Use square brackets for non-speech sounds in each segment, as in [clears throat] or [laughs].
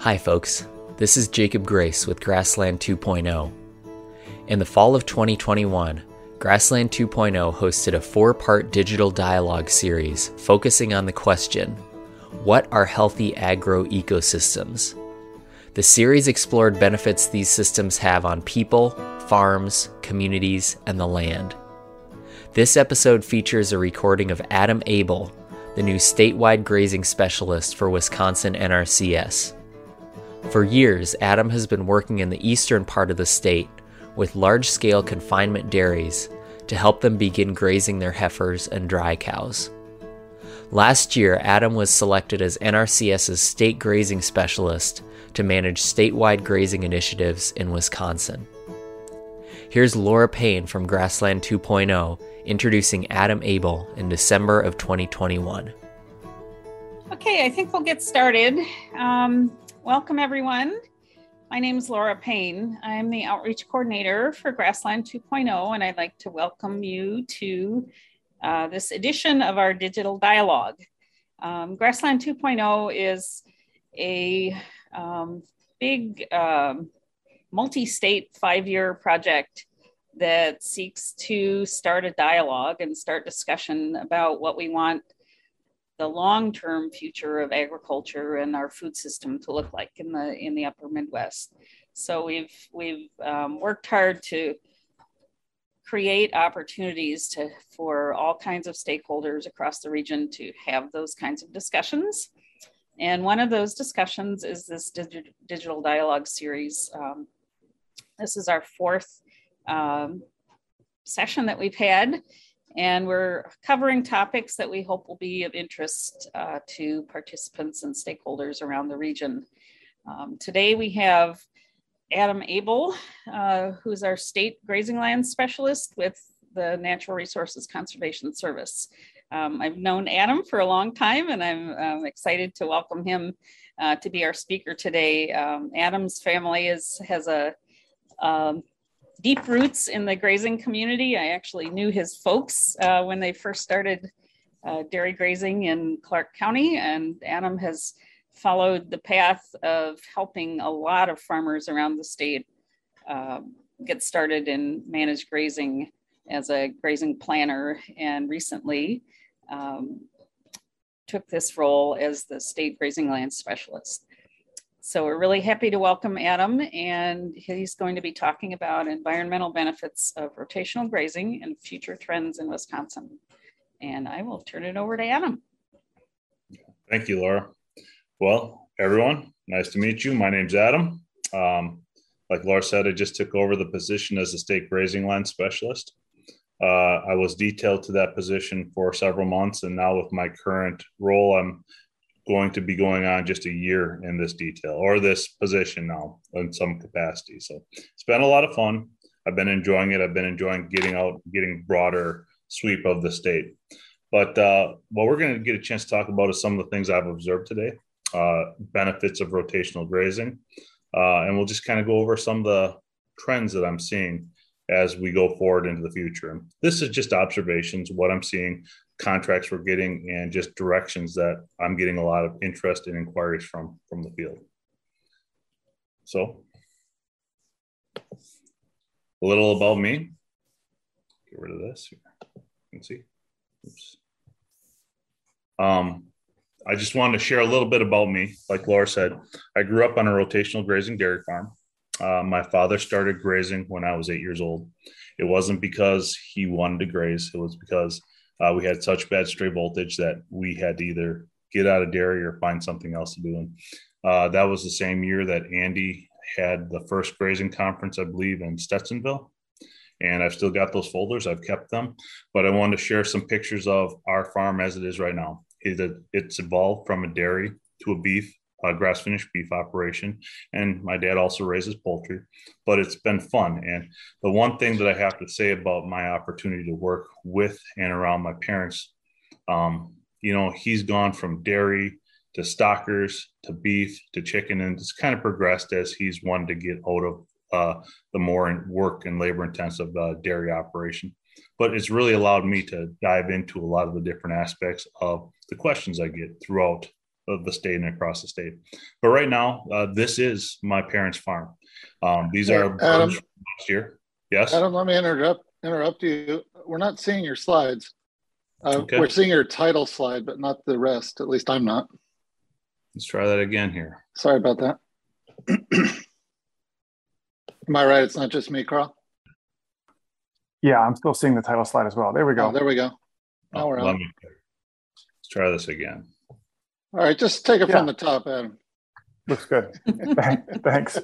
Hi, folks. This is Jacob Grace with Grassland 2.0. In the fall of 2021, Grassland 2.0 hosted a four part digital dialogue series focusing on the question What are healthy agro ecosystems? The series explored benefits these systems have on people, farms, communities, and the land. This episode features a recording of Adam Abel, the new statewide grazing specialist for Wisconsin NRCS. For years, Adam has been working in the eastern part of the state with large scale confinement dairies to help them begin grazing their heifers and dry cows. Last year, Adam was selected as NRCS's state grazing specialist to manage statewide grazing initiatives in Wisconsin. Here's Laura Paine from Grassland 2.0 introducing Adam Abel in December of 2021. Okay, I think we'll get started. Um, welcome, everyone. My name is Laura Paine. I'm the outreach coordinator for Grassland 2.0, and I'd like to welcome you to uh, this edition of our digital dialogue. Um, Grassland 2.0 is a um, big um, multi state five year project that seeks to start a dialogue and start discussion about what we want the long-term future of agriculture and our food system to look like in the in the upper midwest. So we've we've um, worked hard to create opportunities to for all kinds of stakeholders across the region to have those kinds of discussions. And one of those discussions is this digi- digital dialogue series. Um, this is our fourth um, session that we've had and we're covering topics that we hope will be of interest uh, to participants and stakeholders around the region. Um, today we have Adam Abel, uh, who's our state grazing land specialist with the Natural Resources Conservation Service. Um, I've known Adam for a long time and I'm um, excited to welcome him uh, to be our speaker today. Um, Adam's family is, has a um, deep roots in the grazing community. I actually knew his folks uh, when they first started uh, dairy grazing in Clark County, and Adam has followed the path of helping a lot of farmers around the state uh, get started in managed grazing as a grazing planner, and recently um, took this role as the state grazing land specialist. So we're really happy to welcome Adam, and he's going to be talking about environmental benefits of rotational grazing and future trends in Wisconsin. And I will turn it over to Adam. Thank you, Laura. Well, everyone, nice to meet you. My name's Adam. Um, like Laura said, I just took over the position as the state grazing land specialist. Uh, I was detailed to that position for several months, and now with my current role, I'm going to be going on just a year in this detail or this position now in some capacity. So it's been a lot of fun. I've been enjoying it. I've been enjoying getting out, getting broader sweep of the state. But uh, what we're going to get a chance to talk about is some of the things I've observed today, uh, benefits of rotational grazing, uh, and we'll just kind of go over some of the trends that I'm seeing as we go forward into the future. This is just observations, what I'm seeing, contracts we're getting and just directions that I'm getting a lot of interest and inquiries from from the field. So a little about me. Get rid of this. You can see. Oops. Um, I just wanted to share a little bit about me. Like Laura said, I grew up on a rotational grazing dairy farm. Uh, my father started grazing when I was eight years old. It wasn't because he wanted to graze, it was because uh, we had such bad stray voltage that we had to either get out of dairy or find something else to do. And uh, that was the same year that Andy had the first grazing conference, I believe, in Stetsonville. And I've still got those folders. I've kept them, but I wanted to share some pictures of our farm as it is right now. It, it's evolved from a dairy to a beef uh, grass finished beef operation. And my dad also raises poultry, but it's been fun. And the one thing that I have to say about my opportunity to work with and around my parents, um, you know, he's gone from dairy to stockers to beef to chicken, and it's kind of progressed as he's wanted to get out of uh, the more work and labor intensive uh, dairy operation. But it's really allowed me to dive into a lot of the different aspects of the questions I get throughout of the state and across the state. But right now, uh, this is my parents' farm. Um, these are Adam, last year. Yes. Adam, let me interrupt interrupt you. We're not seeing your slides. Uh, okay. We're seeing your title slide, but not the rest. At least I'm not. Let's try that again here. Sorry about that. [clears throat] Am I right? It's not just me, Carl. Yeah, I'm still seeing the title slide as well. There we go. Oh, there we go. Now oh, we're on. Me, let's try this again. All right, just take it yeah. from the top, Adam. Looks good. [laughs] Thanks.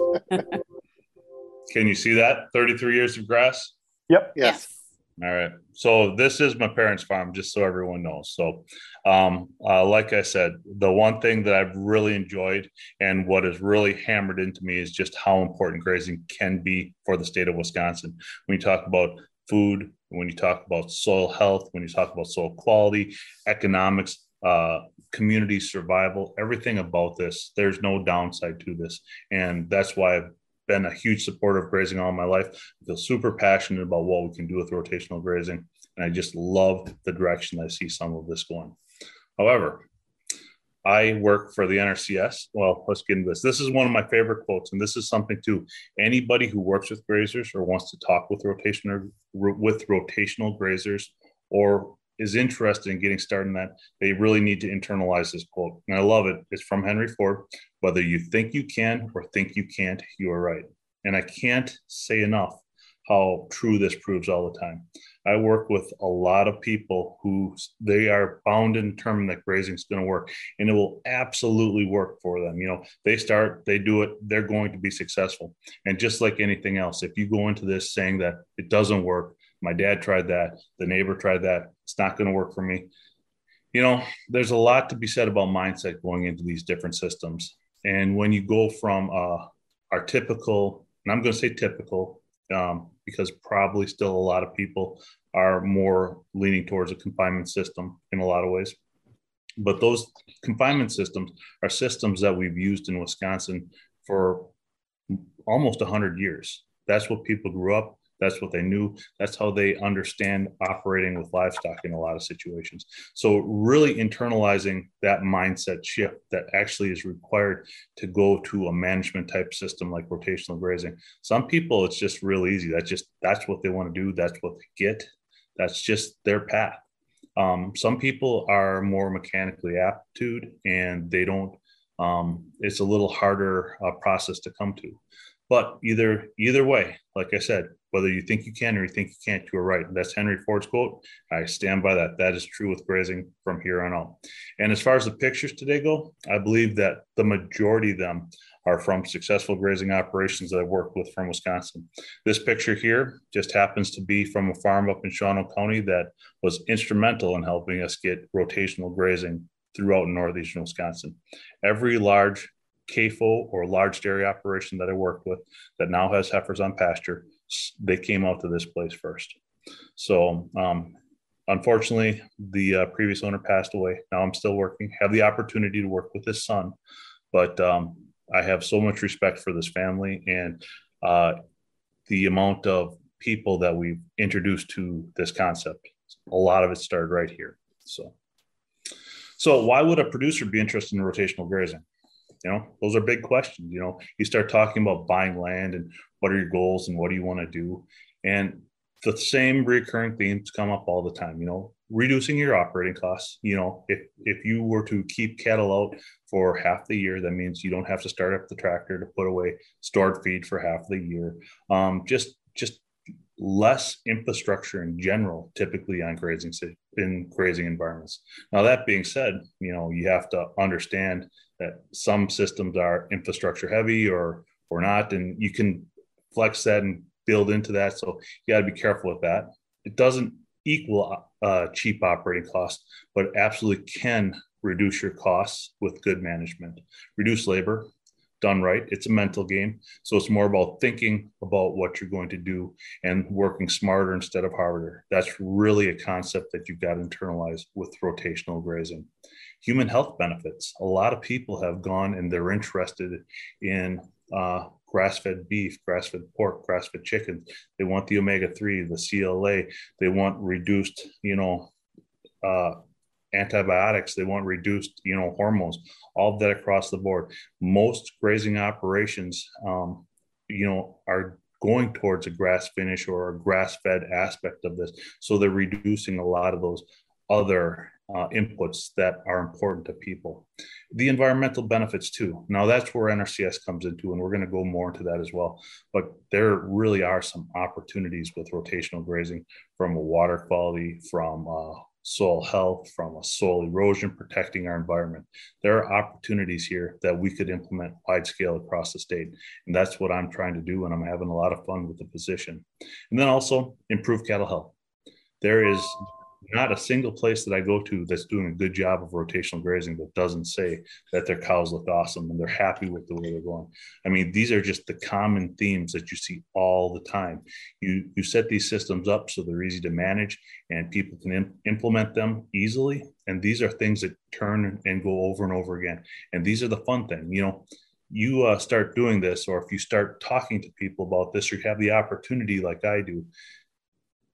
Can you see that? 33 years of grass? Yep. Yes. All right. So this is my parents' farm, just so everyone knows. So, um, uh, like I said, the one thing that I've really enjoyed and what has really hammered into me is just how important grazing can be for the state of Wisconsin. When you talk about food, when you talk about soil health, when you talk about soil quality, economics, uh, community survival, everything about this, there's no downside to this. And that's why I've been a huge supporter of grazing all my life. I feel super passionate about what we can do with rotational grazing. And I just love the direction I see some of this going. However, I work for the NRCS. Well, let's get into this. This is one of my favorite quotes, and this is something too. Anybody who works with grazers or wants to talk with rotational with rotational grazers or is interested in getting started in that, they really need to internalize this quote. And I love it. It's from Henry Ford. Whether you think you can or think you can't, you are right. And I can't say enough how true this proves all the time. I work with a lot of people who they are bound and determined that grazing is going to work and it will absolutely work for them. You know, they start, they do it, they're going to be successful. And just like anything else, if you go into this saying that it doesn't work, my dad tried that, the neighbor tried that, it's not going to work for me. You know, there's a lot to be said about mindset going into these different systems. And when you go from uh, our typical, and I'm going to say typical, um, because probably still a lot of people are more leaning towards a confinement system in a lot of ways. But those confinement systems are systems that we've used in Wisconsin for almost 100 years. That's what people grew up that's what they knew. That's how they understand operating with livestock in a lot of situations. So, really internalizing that mindset shift that actually is required to go to a management type system like rotational grazing. Some people, it's just real easy. That's just that's what they want to do. That's what they get. That's just their path. Um, some people are more mechanically aptitude and they don't. Um, it's a little harder uh, process to come to. But either either way, like I said, whether you think you can or you think you can't, you're right. That's Henry Ford's quote. I stand by that. That is true with grazing from here on out. And as far as the pictures today go, I believe that the majority of them are from successful grazing operations that I've worked with from Wisconsin. This picture here just happens to be from a farm up in Shawano County that was instrumental in helping us get rotational grazing throughout northeastern Wisconsin. Every large CAFO or large dairy operation that I worked with that now has heifers on pasture, they came out to this place first. So, um, unfortunately, the uh, previous owner passed away. Now I'm still working, have the opportunity to work with his son, but um, I have so much respect for this family and uh, the amount of people that we've introduced to this concept. A lot of it started right here. So, so why would a producer be interested in rotational grazing? You know, those are big questions. You know, you start talking about buying land and what are your goals and what do you want to do? And the same recurring themes come up all the time, you know, reducing your operating costs. You know, if if you were to keep cattle out for half the year, that means you don't have to start up the tractor to put away stored feed for half the year. Um, just just less infrastructure in general, typically on grazing in grazing environments. Now that being said, you know you have to understand that some systems are infrastructure heavy or or not, and you can flex that and build into that. So you got to be careful with that. It doesn't equal uh, cheap operating costs, but absolutely can reduce your costs with good management. Reduce labor, done right. It's a mental game. So it's more about thinking about what you're going to do and working smarter instead of harder. That's really a concept that you've got to internalize with rotational grazing human health benefits. A lot of people have gone and they're interested in uh, grass fed beef, grass fed pork, grass fed chicken. They want the omega 3, the CLA. They want reduced, you know, uh, antibiotics, they want reduced, you know, hormones, all of that across the board. Most grazing operations, um, you know, are going towards a grass finish or a grass fed aspect of this. So they're reducing a lot of those other uh, inputs that are important to people. The environmental benefits too. Now that's where NRCS comes into, and we're going to go more into that as well. But there really are some opportunities with rotational grazing from a water quality, from uh, soil health, from a soil erosion, protecting our environment. There are opportunities here that we could implement wide scale across the state. And that's what I'm trying to do. And I'm having a lot of fun with the position. And then also improve cattle health. There is not a single place that I go to that's doing a good job of rotational grazing that doesn't say that their cows look awesome and they're happy with the way they're going. I mean, these are just the common themes that you see all the time. You you set these systems up so they're easy to manage and people can imp- implement them easily. And these are things that turn and go over and over again. And these are the fun thing. You know, you uh, start doing this, or if you start talking to people about this, or you have the opportunity like I do,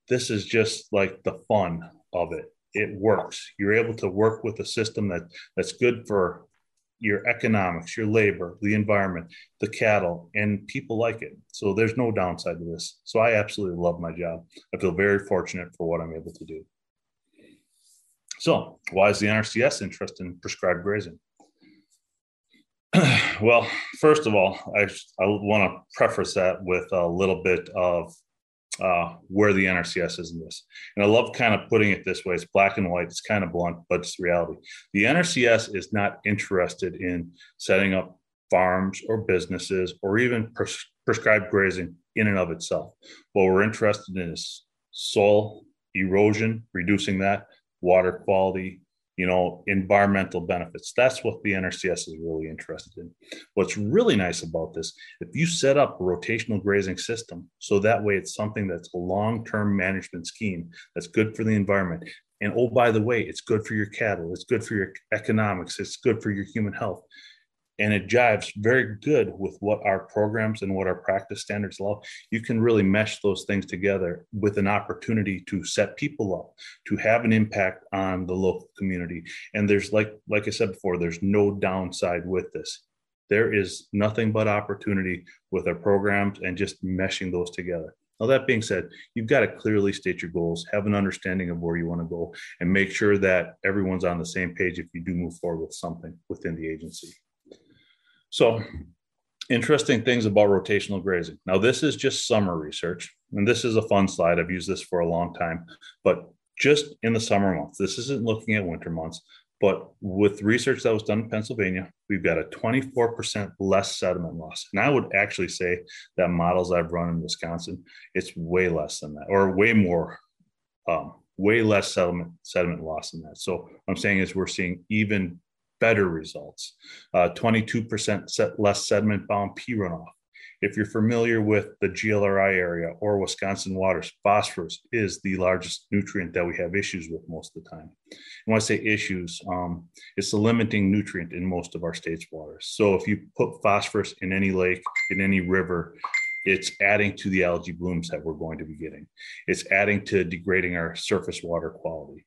this is just like the fun of it. It works. You're able to work with a system that that's good for your economics, your labor, the environment, the cattle, and people like it. So there's no downside to this. So I absolutely love my job. I feel very fortunate for what I'm able to do. So why is the NRCS interested in prescribed grazing? [clears throat] well, first of all, I, I want to preface that with a little bit of uh, where the NRCS is in this. And I love kind of putting it this way it's black and white, it's kind of blunt, but it's reality. The NRCS is not interested in setting up farms or businesses or even pres- prescribed grazing in and of itself. What we're interested in is soil erosion, reducing that, water quality, you know, environmental benefits. That's what the NRCS is really interested in. What's really nice about this, if you set up a rotational grazing system, so that way it's something that's a long-term management scheme that's good for the environment. And oh, by the way, it's good for your cattle, it's good for your economics, it's good for your human health and it jives very good with what our programs and what our practice standards allow. You can really mesh those things together with an opportunity to set people up to have an impact on the local community. And there's like like i said before there's no downside with this. There is nothing but opportunity with our programs and just meshing those together. Now, that being said, you've got to clearly state your goals, have an understanding of where you want to go, and make sure that everyone's on the same page if you do move forward with something within the agency. So, interesting things about rotational grazing. Now, this is just summer research, and this is a fun slide. I've used this for a long time, but just in the summer months, this isn't looking at winter months, but with research that was done in Pennsylvania, we've got a 24% less sediment loss. And I would actually say that models I've run in Wisconsin, it's way less than that, or way more, um, way less sediment sediment loss than that. So I'm saying is we're seeing even better results. Uh, 22% set less sediment bound P runoff. If you're familiar with the GLRI area or Wisconsin waters, phosphorus is the largest nutrient that we have issues with most of the time. And when I say issues, um, it's the limiting nutrient in most of our state's waters. So if you put phosphorus in any lake, in any river, it's adding to the algae blooms that we're going to be getting. It's adding to degrading our surface water quality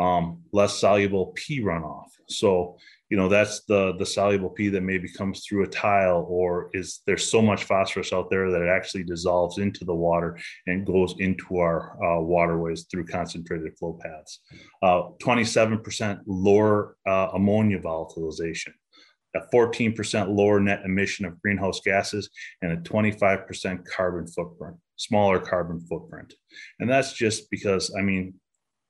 um, less soluble P runoff. So, you know, that's the the soluble P that maybe comes through a tile, or is there's so much phosphorus out there that it actually dissolves into the water and goes into our uh, waterways through concentrated flow paths. Uh, 27% lower uh, ammonia volatilization a 14% lower net emission of greenhouse gases and a 25% carbon footprint, smaller carbon footprint. And that's just because, I mean,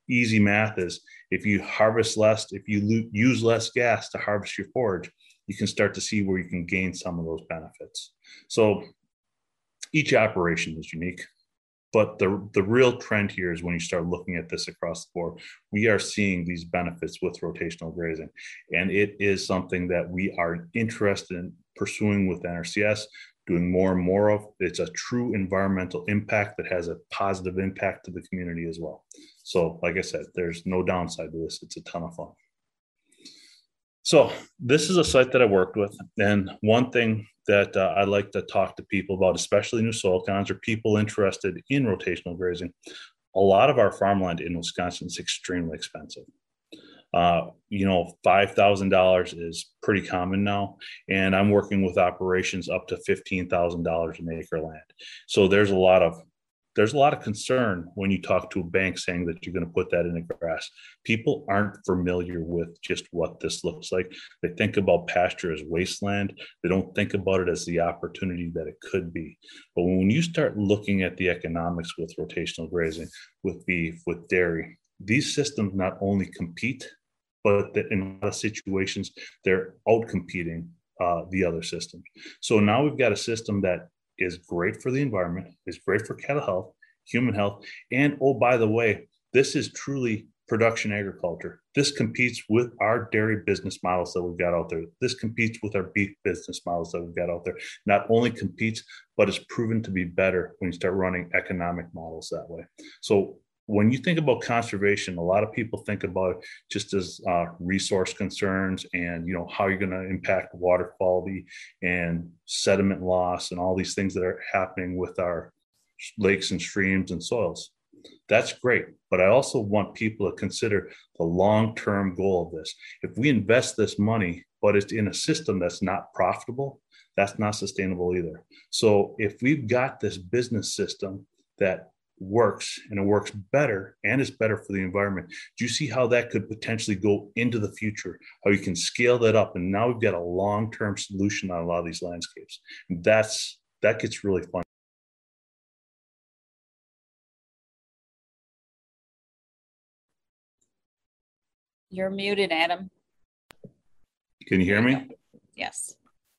easy math is if you harvest less, if you use less gas to harvest your forage, you can start to see where you can gain some of those benefits. So each operation is unique. But the, the real trend here is when you start looking at this across the board, we are seeing these benefits with rotational grazing. And it is something that we are interested in pursuing with NRCS, doing more and more of. It's a true environmental impact that has a positive impact to the community as well. So, like I said, there's no downside to this. It's a ton of fun. So, this is a site that I worked with. And one thing that uh, I like to talk to people about, especially new soil cons or people interested in rotational grazing, a lot of our farmland in Wisconsin is extremely expensive. Uh, you know, five thousand dollars is pretty common now, and I'm working with operations up to fifteen thousand dollars an acre land. So there's a lot of there's a lot of concern when you talk to a bank saying that you're going to put that in the grass. People aren't familiar with just what this looks like. They think about pasture as wasteland. They don't think about it as the opportunity that it could be. But when you start looking at the economics with rotational grazing, with beef, with dairy, these systems not only compete, but in a lot of situations, they're out competing uh, the other systems. So now we've got a system that is great for the environment, is great for cattle health, human health, and oh, by the way, this is truly production agriculture. This competes with our dairy business models that we've got out there. This competes with our beef business models that we've got out there. Not only competes, but is proven to be better when you start running economic models that way. So when you think about conservation, a lot of people think about just as uh, resource concerns and you know how you're going to impact water quality and sediment loss and all these things that are happening with our lakes and streams and soils. That's great, but I also want people to consider the long-term goal of this. If we invest this money, but it's in a system that's not profitable, that's not sustainable either. So if we've got this business system that works and it works better and it's better for the environment. Do you see how that could potentially go into the future? How you can scale that up, and now we've got a long-term solution on a lot of these landscapes. And that's that gets really fun. You're muted, Adam. Can you hear me? Yes.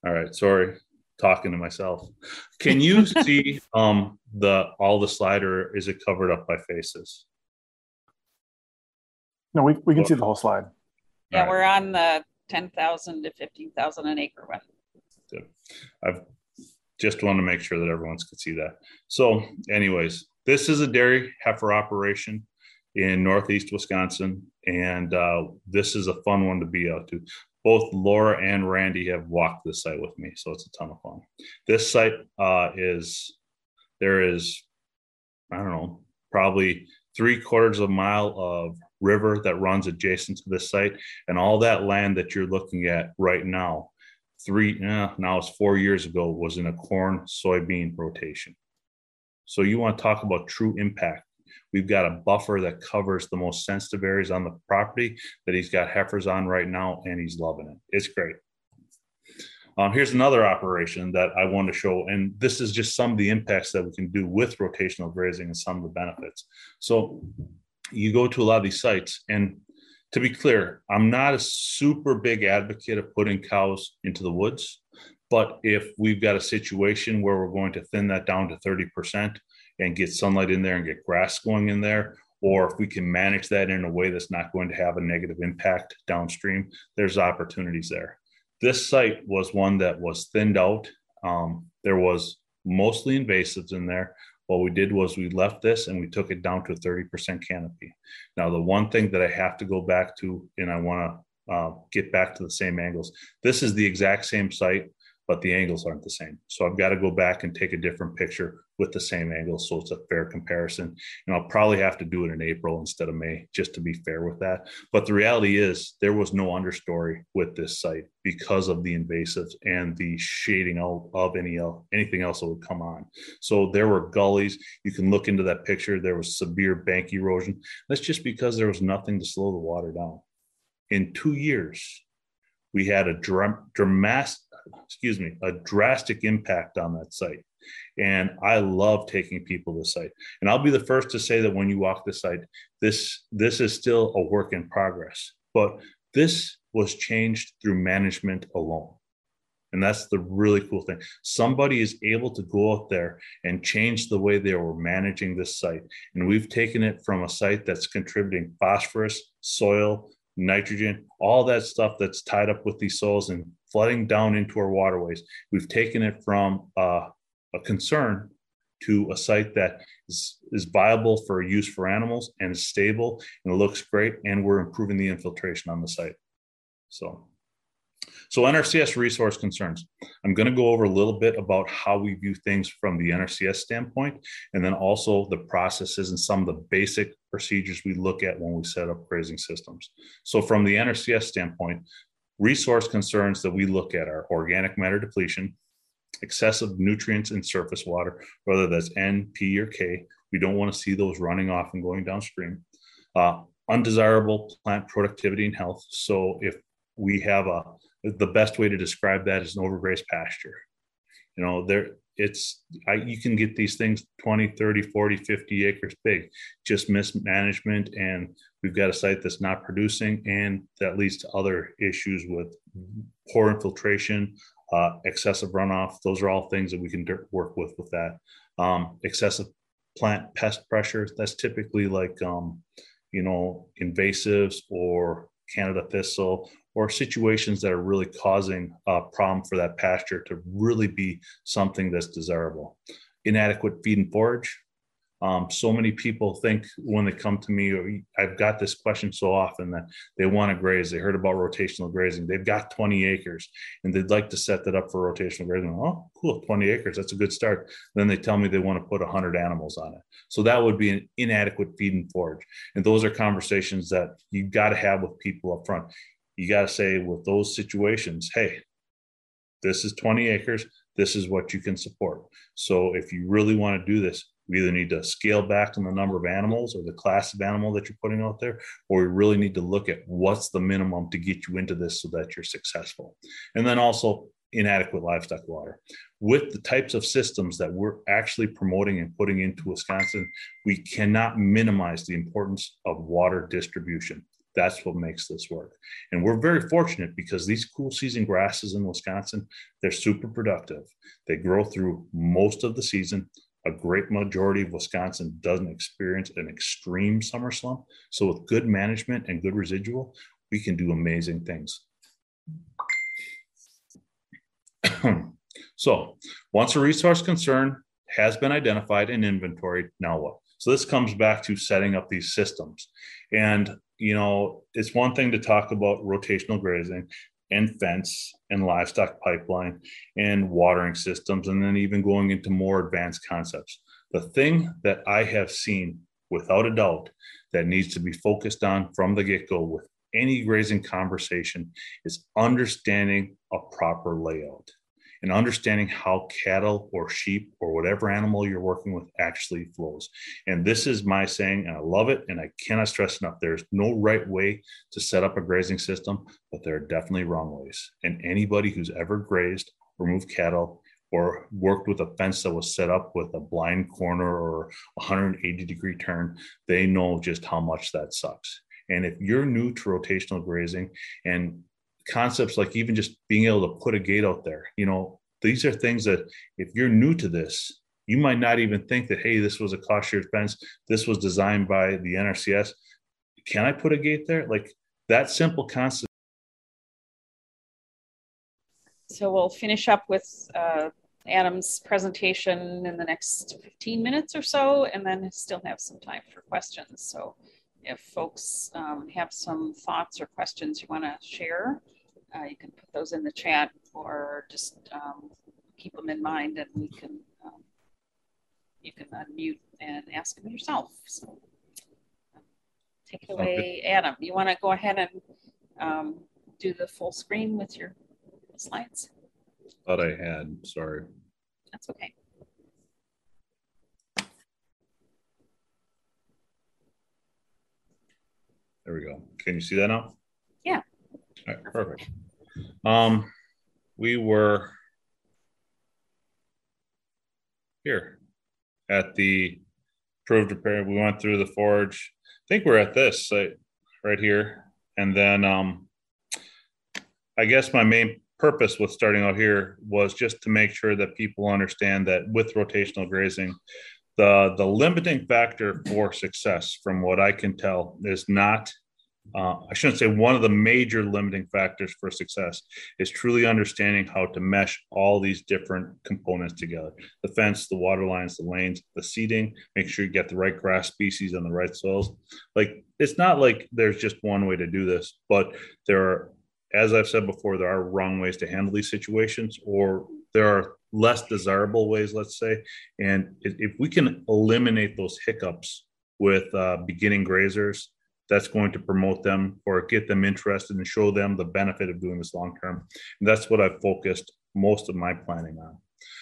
All right. Sorry talking to myself. Can you [laughs] see um, the all the slider? Is it covered up by faces? No, we, we can see the whole slide. Yeah, right. we're on the 10,000 to 15,000 an acre one. I've just want to make sure that everyone's can see that. So anyways, this is a dairy heifer operation in Northeast Wisconsin. And uh, this is a fun one to be out to both Laura and Randy have walked this site with me, so it's a ton of fun. This site uh, is there is I don't know probably three quarters of a mile of river that runs adjacent to this site, and all that land that you're looking at right now, three eh, now it's four years ago was in a corn soybean rotation. So you want to talk about true impact We've got a buffer that covers the most sensitive areas on the property that he's got heifers on right now, and he's loving it. It's great. Um, here's another operation that I want to show, and this is just some of the impacts that we can do with rotational grazing and some of the benefits. So you go to a lot of these sites, and to be clear, I'm not a super big advocate of putting cows into the woods. But if we've got a situation where we're going to thin that down to 30%, and get sunlight in there and get grass going in there or if we can manage that in a way that's not going to have a negative impact downstream, there's opportunities there. This site was one that was thinned out. Um, there was mostly invasives in there. What we did was we left this and we took it down to a 30% canopy. Now, the one thing that I have to go back to, and I want to uh, get back to the same angles, this is the exact same site but the angles aren't the same. So I've got to go back and take a different picture with the same angle so it's a fair comparison. And I'll probably have to do it in April instead of May just to be fair with that. But the reality is there was no understory with this site because of the invasives and the shading out of any anything else that would come on. So there were gullies. You can look into that picture. There was severe bank erosion. That's just because there was nothing to slow the water down. In two years, we had a dram- dramatic excuse me, a drastic impact on that site. And I love taking people to the site. And I'll be the first to say that when you walk the site, this this is still a work in progress. But this was changed through management alone. And that's the really cool thing. Somebody is able to go out there and change the way they were managing this site. And we've taken it from a site that's contributing phosphorus, soil, nitrogen, all that stuff that's tied up with these soils and flooding down into our waterways. We've taken it from uh, a concern to a site that is, is viable for use for animals and is stable and looks great. And we're improving the infiltration on the site. So So NRCS resource concerns. I'm going to go over a little bit about how we view things from the NRCS standpoint, and then also the processes and some of the basic procedures we look at when we set up grazing systems. So from the NRCS standpoint, resource concerns that we look at are organic matter depletion, excessive nutrients in surface water, whether that's N, P, or K. We don't want to see those running off and going downstream. Uh, undesirable plant productivity and health. So if we have a the best way to describe that is an overgrazed pasture. You know there it's I, you can get these things 20 30 40 50 acres big. Just mismanagement and we've got a site that's not producing and that leads to other issues with poor infiltration uh, excessive runoff. Those are all things that we can work with with that. Um, excessive plant pest pressure that's typically like um, you know invasives or canada thistle or situations that are really causing a problem for that pasture to really be something that's desirable. Inadequate feed and forage. Um, so many people think when they come to me, I've got this question so often that they want to graze. They heard about rotational grazing. They've got 20 acres and they'd like to set that up for rotational grazing. Oh, cool, 20 acres. That's a good start. Then they tell me they want to put 100 animals on it. So that would be an inadequate feed and forage. And those are conversations that you've got to have with people up front you got to say with those situations, hey, this is 20 acres. This is what you can support. So if you really want to do this, we either need to scale back on the number of animals or the class of animal that you're putting out there, or we really need to look at what's the minimum to get you into this so that you're successful. And then also inadequate livestock water. With the types of systems that we're actually promoting and putting into Wisconsin, we cannot minimize the importance of water distribution. That's what makes this work. And we're very fortunate because these cool season grasses in Wisconsin, they're super productive. They grow through most of the season. A great majority of Wisconsin doesn't experience an extreme summer slump. So, with good management and good residual, we can do amazing things. [clears throat] so, once a resource concern has been identified and inventoried, now what? So this comes back to setting up these systems. And you know, it's one thing to talk about rotational grazing and fence and livestock pipeline and watering systems, and then even going into more advanced concepts. The thing that I have seen without a doubt that needs to be focused on from the get go with any grazing conversation is understanding a proper layout and understanding how cattle or sheep or whatever animal you're working with actually flows. And this is my saying, and I love it. And I cannot stress enough there's no right way to set up a grazing system, but there are definitely wrong ways. And anybody who's ever grazed or moved cattle or worked with a fence that was set up with a blind corner or 180 degree turn, they know just how much that sucks. And if you're new to rotational grazing and concepts like even just being able to put a gate out there you know these are things that if you're new to this you might not even think that hey this was a cost shared fence this was designed by the nrcs can i put a gate there? Like that simple concept. So we'll finish up with uh, adam's presentation in the next 15 minutes or so and then still have some time for questions. So if folks um, have some thoughts or questions you want to share, uh, you can put those in the chat or just um, keep them in mind and we can, um, you can unmute and ask them yourself. So um, take it away, Adam. You want to go ahead and um, do the full screen with your slides? Thought I had, sorry. That's okay. There we go. Can you see that now? All right, perfect. Um, we were here at the approved repair. We went through the forage. I think we're at this site right here. And then um, I guess my main purpose with starting out here was just to make sure that people understand that with rotational grazing, the the limiting factor for success from what i can tell is not uh, i shouldn't say one of the major limiting factors for success is truly understanding how to mesh all these different components together the fence the water lines the lanes the seeding make sure you get the right grass species on the right soils like it's not like there's just one way to do this but there are as I've said before, there are wrong ways to handle these situations, or there are less desirable ways, let's say. And if we can eliminate those hiccups with uh, beginning grazers, that's going to promote them or get them interested and show them the benefit of doing this long term. And that's what I've focused most of my planning on.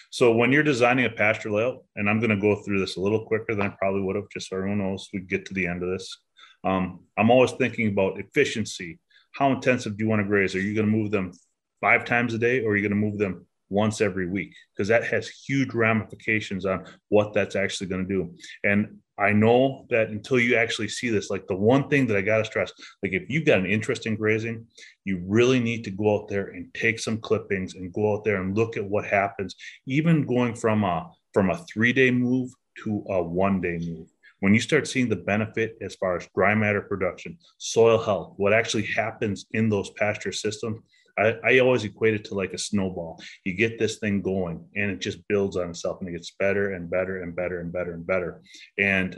So when you're designing a pasture layout, and I'm going to go through this a little quicker than I probably would have, just so everyone knows we get to the end of this. Um, I'm always thinking about efficiency. How intensive do you want to graze? Are you going to move them five times a day, or are you going to move them once every week? Because that has huge ramifications on what that's actually going to do. And I know that until you actually see this, like the one thing that I got to stress, like if you've got an interest in grazing, you really need to go out there and take some clippings and go out there and look at what happens, even going from a from a three day move to a one day move. When you start seeing the benefit as far as dry matter production, soil health, what actually happens in those pasture systems, I, I, always equate it to like a snowball. You get this thing going and it just builds on itself and it gets better and better and better and better and better. And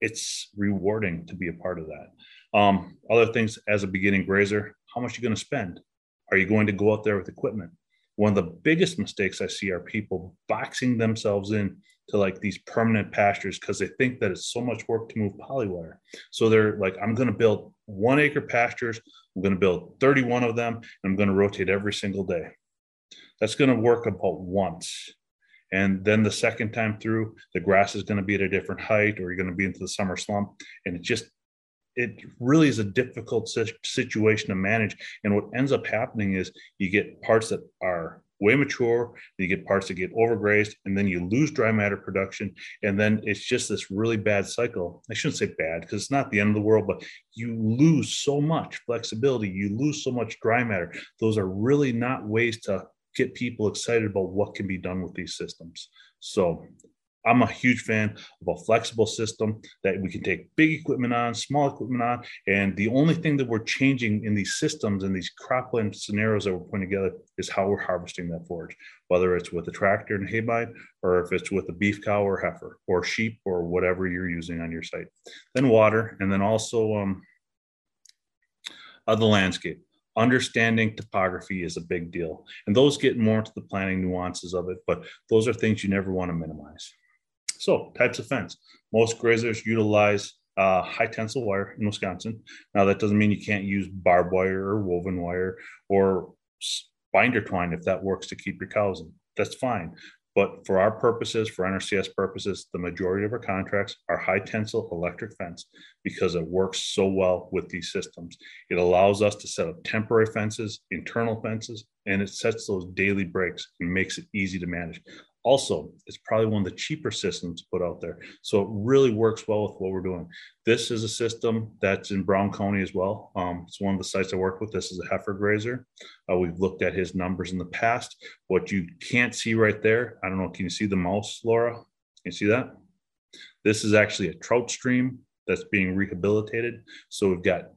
it's rewarding to be a part of that. Um, other things as a beginning grazer, how much are you going to spend? Are you going to go out there with equipment? One of the biggest mistakes I see are people boxing themselves in to like these permanent pastures because they think that it's so much work to move polywire. So they're like, I'm going to build one acre pastures. I'm going to build 31 of them and I'm going to rotate every single day. That's going to work about once. And then the second time through, the grass is going to be at a different height or you're going to be into the summer slump. And it just, it really is a difficult situation to manage. And what ends up happening is you get parts that are way mature, you get parts that get overgrazed, and then you lose dry matter production. And then it's just this really bad cycle. I shouldn't say bad because it's not the end of the world, but you lose so much flexibility, you lose so much dry matter. Those are really not ways to get people excited about what can be done with these systems. So I'm a huge fan of a flexible system that we can take big equipment on, small equipment on. And the only thing that we're changing in these systems and these cropland scenarios that we're putting together is how we're harvesting that forage, whether it's with a tractor and haybine, or if it's with a beef cow or heifer or sheep or whatever you're using on your site. Then water, and then also um, uh, the landscape understanding topography is a big deal and those get more into the planning nuances of it but those are things you never want to minimize so, types of fence. Most grazers utilize uh, high tensile wire in Wisconsin. Now, that doesn't mean you can't use barbed wire or woven wire or binder twine if that works to keep your cows in. That's fine. But for our purposes, for NRCS purposes, the majority of our contracts are high tensile electric fence because it works so well with these systems. It allows us to set up temporary fences, internal fences, and it sets those daily breaks and makes it easy to manage. Also, it's probably one of the cheaper systems to put out there. So it really works well with what we're doing. This is a system that's in Brown County as well. Um, it's one of the sites I work with. This is a heifer grazer. Uh, we've looked at his numbers in the past. What you can't see right there, I don't know, can you see the mouse, Laura? Can you see that? This is actually a trout stream that's being rehabilitated. So we've got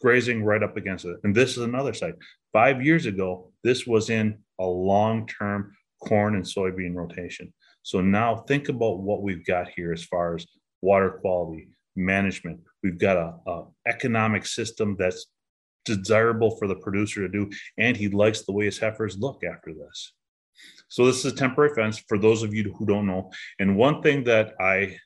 grazing right up against it. And this is another site. Five years ago, this was in a long term corn and soybean rotation. So now think about what we've got here as far as water quality management. We've got a, a economic system that's desirable for the producer to do, and he likes the way his heifers look after this. So this is a temporary fence for those of you who don't know. And one thing that I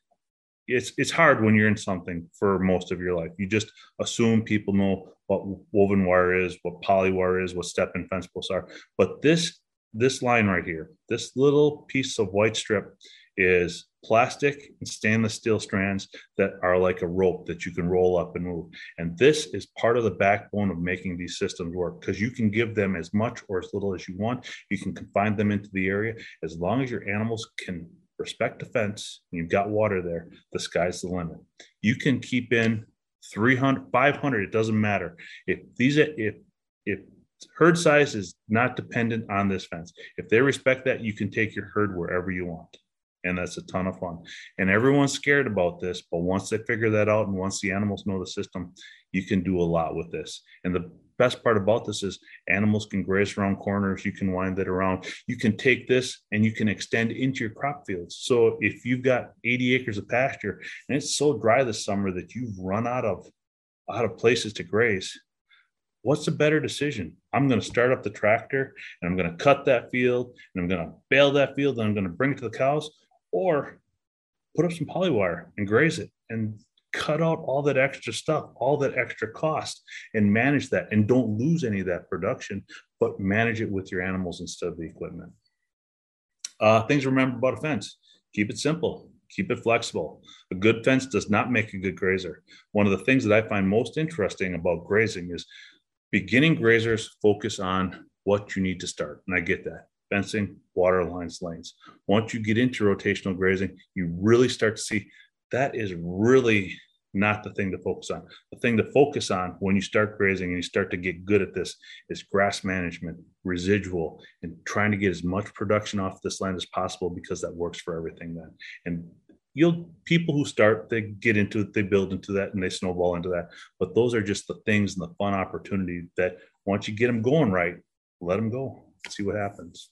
it's it's hard when you're in something for most of your life. You just assume people know what woven wire is, what poly wire is, what step-in fence posts are. But this this line right here, this little piece of white strip is plastic and stainless steel strands that are like a rope that you can roll up and move. And this is part of the backbone of making these systems work because you can give them as much or as little as you want. You can confine them into the area as long as your animals can respect the fence and you've got water there, the sky's the limit. You can keep in 300, 500, it doesn't matter. If these, if, if herd size is not dependent on this fence. If they respect that, you can take your herd wherever you want. And that's a ton of fun. And everyone's scared about this, but once they figure that out and once the animals know the system, you can do a lot with this. And the best part about this is animals can graze around corners. You can wind it around. You can take this and you can extend into your crop fields. So if you've got 80 acres of pasture and it's so dry this summer that you've run out of out of places to graze, what's a better decision? I'm going to start up the tractor and I'm going to cut that field and I'm going to bale that field and I'm going to bring it to the cows or put up some polywire and graze it and cut out all that extra stuff, all that extra cost and manage that and don't lose any of that production, but manage it with your animals instead of the equipment. Uh, things to remember about a fence keep it simple, keep it flexible. A good fence does not make a good grazer. One of the things that I find most interesting about grazing is beginning grazers focus on what you need to start. And I get that fencing, water lines, lanes. Once you get into rotational grazing, you really start to see that is really not the thing to focus on. The thing to focus on when you start grazing and you start to get good at this is grass management, residual, and trying to get as much production off this land as possible because that works for everything then. And you'll people who start, they get into it, they build into that and they snowball into that. But those are just the things and the fun opportunity that once you get them going right, let them go, see what happens.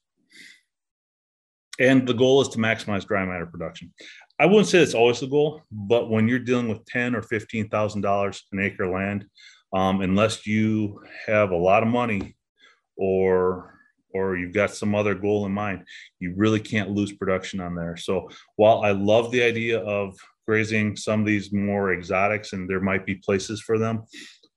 And the goal is to maximize dry matter production. I wouldn't say it's always the goal, but when you're dealing with ten or fifteen thousand dollars an acre land, um, unless you have a lot of money or or you've got some other goal in mind, you really can't lose production on there. So while I love the idea of grazing some of these more exotics and there might be places for them,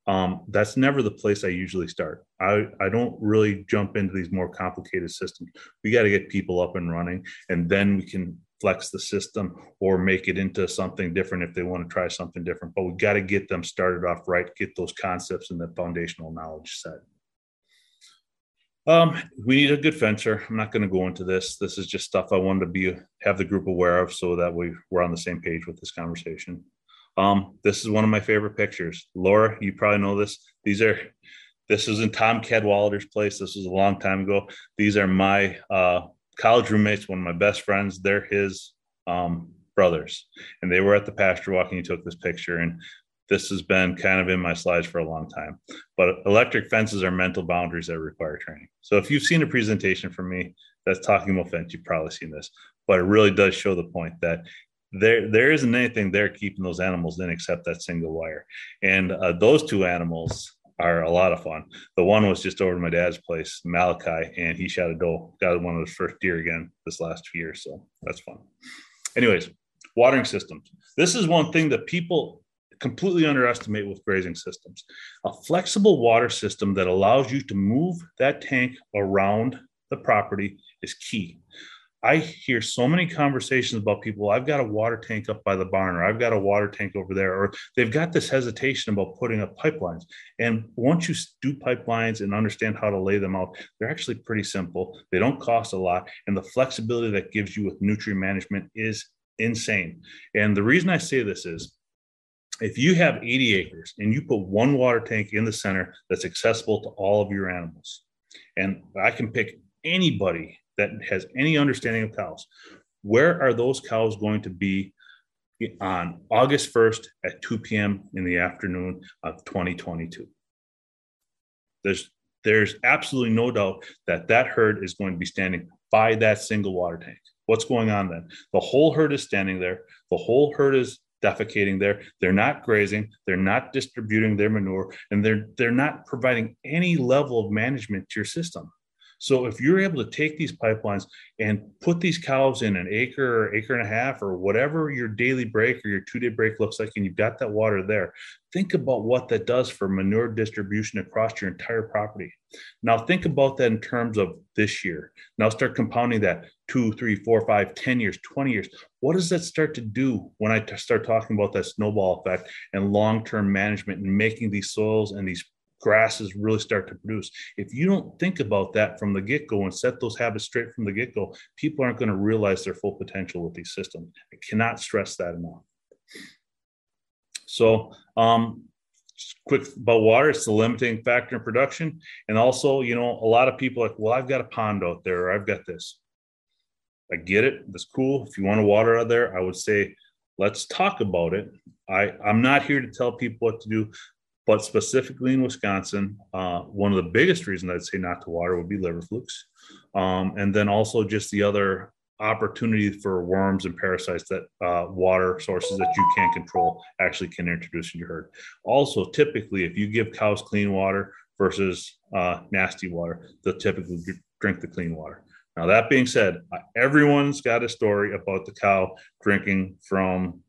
um, that's never the place I usually start. I, I don't really jump into these more complicated systems. We got to get people up and running, and then we can flex the system or make it into something different if they want to try something different. But we got to get them started off right, get those concepts and the foundational knowledge set. Um, we need a good fencer. I'm not going to go into this. This is just stuff I wanted to be have the group aware of so that we we're on the same page with this conversation. Um, this is one of my favorite pictures. Laura, you probably know this. These are this was in Tom Cadwallader's place. This was a long time ago. These are my uh, college roommates, one of my best friends. They're his um, brothers, and they were at the pasture walking. He took this picture, and this has been kind of in my slides for a long time. But electric fences are mental boundaries that require training. So if you've seen a presentation from me that's talking about fence, you've probably seen this. But it really does show the point that there there isn't anything there keeping those animals in except that single wire. And uh, those two animals are a lot of fun. The one was just over to my dad's place, Malachi, and he shot a doe. Got one of his first deer again this last year, so that's fun. Anyways, watering systems. This is one thing that people completely underestimate with grazing systems. A flexible water system that allows you to move that tank around the property is key. I hear so many conversations about people. I've got a water tank up by the barn, or I've got a water tank over there, or they've got this hesitation about putting up pipelines. And once you do pipelines and understand how to lay them out, they're actually pretty simple. They don't cost a lot, and the flexibility that gives you with nutrient management is insane. And the reason I say this is if you have 80 acres and you put one water tank in the center that's accessible to all of your animals, and I can pick anybody that has any understanding of cows. Where are those cows going to be on August 1st at 2 p.m. in the afternoon of 2022? There's there's absolutely no doubt that that herd is going to be standing by that single water tank. What's going on then? The whole herd is standing there. The whole herd is defecating there. They're not grazing. They're not distributing their manure, and they're they're not providing any level of management to your system. So if you're able to take these pipelines and put these cows in an acre or acre and a half or whatever your daily break or your two day break looks like, and you've got that water there, think about what that does for manure distribution across your entire property. Now think about that in terms of this year. Now start compounding that two, three, four, five, ten years, 20 years. What does that start to do when I start talking about that snowball effect and long-term management and making these soils and these grasses really start to produce. If you don't think about that from the get go and set those habits straight from the get go, people aren't going to realize their full potential with these systems. I cannot stress that enough. So, um, quick about water, it's the limiting factor in production. And also, you know, a lot of people like, well, I've got a pond out there, or I've got this. I get it. That's cool. If you want to water out there, I would say, let's talk about it. I, I'm not here to tell people what to do. But specifically in Wisconsin, uh, one of the biggest reasons I'd say not to water would be liver flukes. Um, and then also just the other opportunity for worms and parasites that uh, water sources that you can't control actually can introduce in your herd. Also, typically, if you give cows clean water versus uh, nasty water. They'll typically drink the clean water. Now, that being said, everyone's got a story about the cow drinking from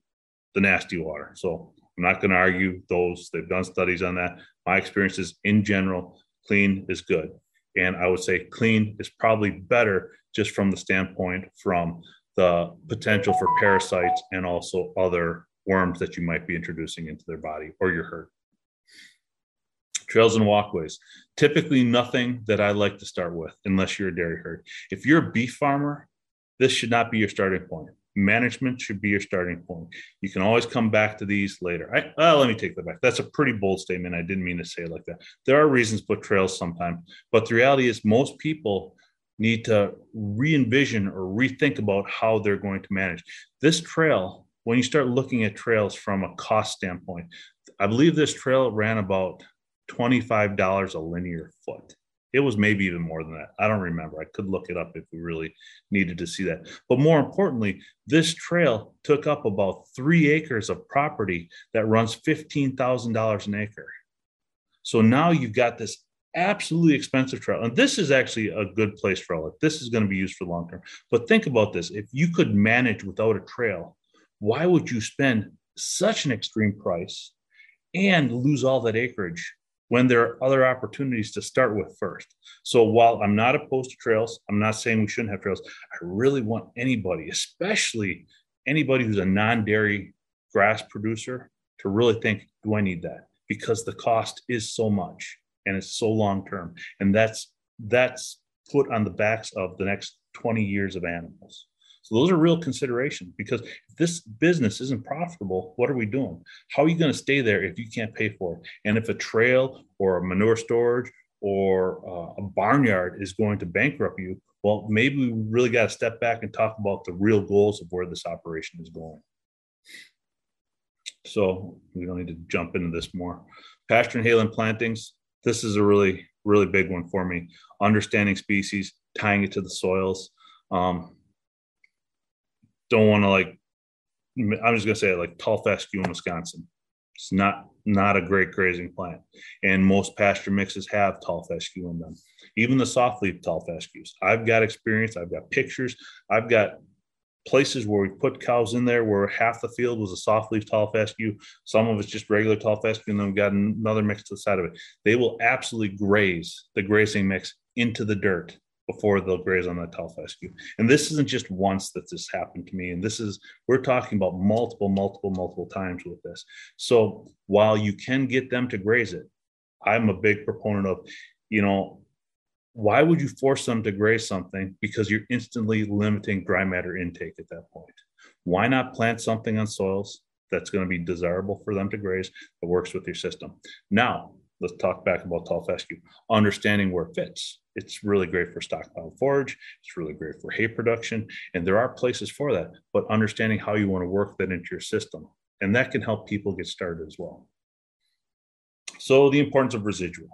the nasty water. So I'm not going to argue those. They've done studies on that. My experience is in general, clean is good. And I would say clean is probably better just from the standpoint from the potential for parasites and also other worms that you might be introducing into their body or your herd. Trails and walkways. Typically, nothing that I like to start with unless you're a dairy herd. If you're a beef farmer, this should not be your starting point. Management should be your starting point. You can always come back to these later. I, uh, let me take that back. That's a pretty bold statement. I didn't mean to say it like that. There are reasons for trails sometimes, but the reality is most people need to re envision or rethink about how they're going to manage. This trail, when you start looking at trails from a cost standpoint, I believe this trail ran about $25 a linear foot. It was maybe even more than that. I don't remember. I could look it up if we really needed to see that. But more importantly, this trail took up about three acres of property that runs $15,000 an acre. So now you've got this absolutely expensive trail. And this is actually a good place for all. This is going to be used for long term. But think about this if you could manage without a trail, why would you spend such an extreme price and lose all that acreage when there are other opportunities to start with first. So while I'm not opposed to trails, I'm not saying we shouldn't have trails. I really want anybody, especially anybody who's a non-dairy grass producer, to really think, do I need that? Because the cost is so much and it's so long term. And that's that's put on the backs of the next 20 years of animals. So those are real considerations because if this business isn't profitable, what are we doing? How are you going to stay there if you can't pay for it? And if a trail or a manure storage or uh, a barnyard is going to bankrupt you, well, maybe we really got to step back and talk about the real goals of where this operation is going. So we don't need to jump into this more. Pasture and hayland plantings. This is a really, really big one for me. Understanding species, tying it to the soils. Um, don't want to like I'm just gonna say it, like tall fescue in Wisconsin. It's not not a great grazing plant, and most pasture mixes have tall fescue in them. Even the soft leaf tall fescues. I've got experience. I've got pictures. I've got places where we put cows in there where half the field was a soft leaf tall fescue, some of it's just regular tall fescue, and then we've got another mix to the side of it. They will absolutely graze the grazing mix into the dirt before they'll graze on that tall fescue. And this isn't just once that this happened to me. And this is, we're talking about multiple, multiple, multiple times with this. So while you can get them to graze it, I'm a big proponent of, you know, why would you force them to graze something? Because you're instantly limiting dry matter intake at that point. Why not plant something on soils that's going to be desirable for them to graze that works with your system? Now, let's talk back about tall fescue. Understanding where it fits. It's really great for stockpile forage. It's really great for hay production. And there are places for that, but understanding how you want to work that into your system. And that can help people get started as well. So the importance of residual.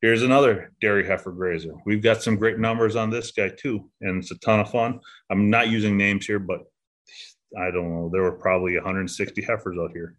Here's another dairy heifer grazer. We've got some great numbers on this guy too, and it's a ton of fun. I'm not using names here, but I don't know. There were probably 160 heifers out here.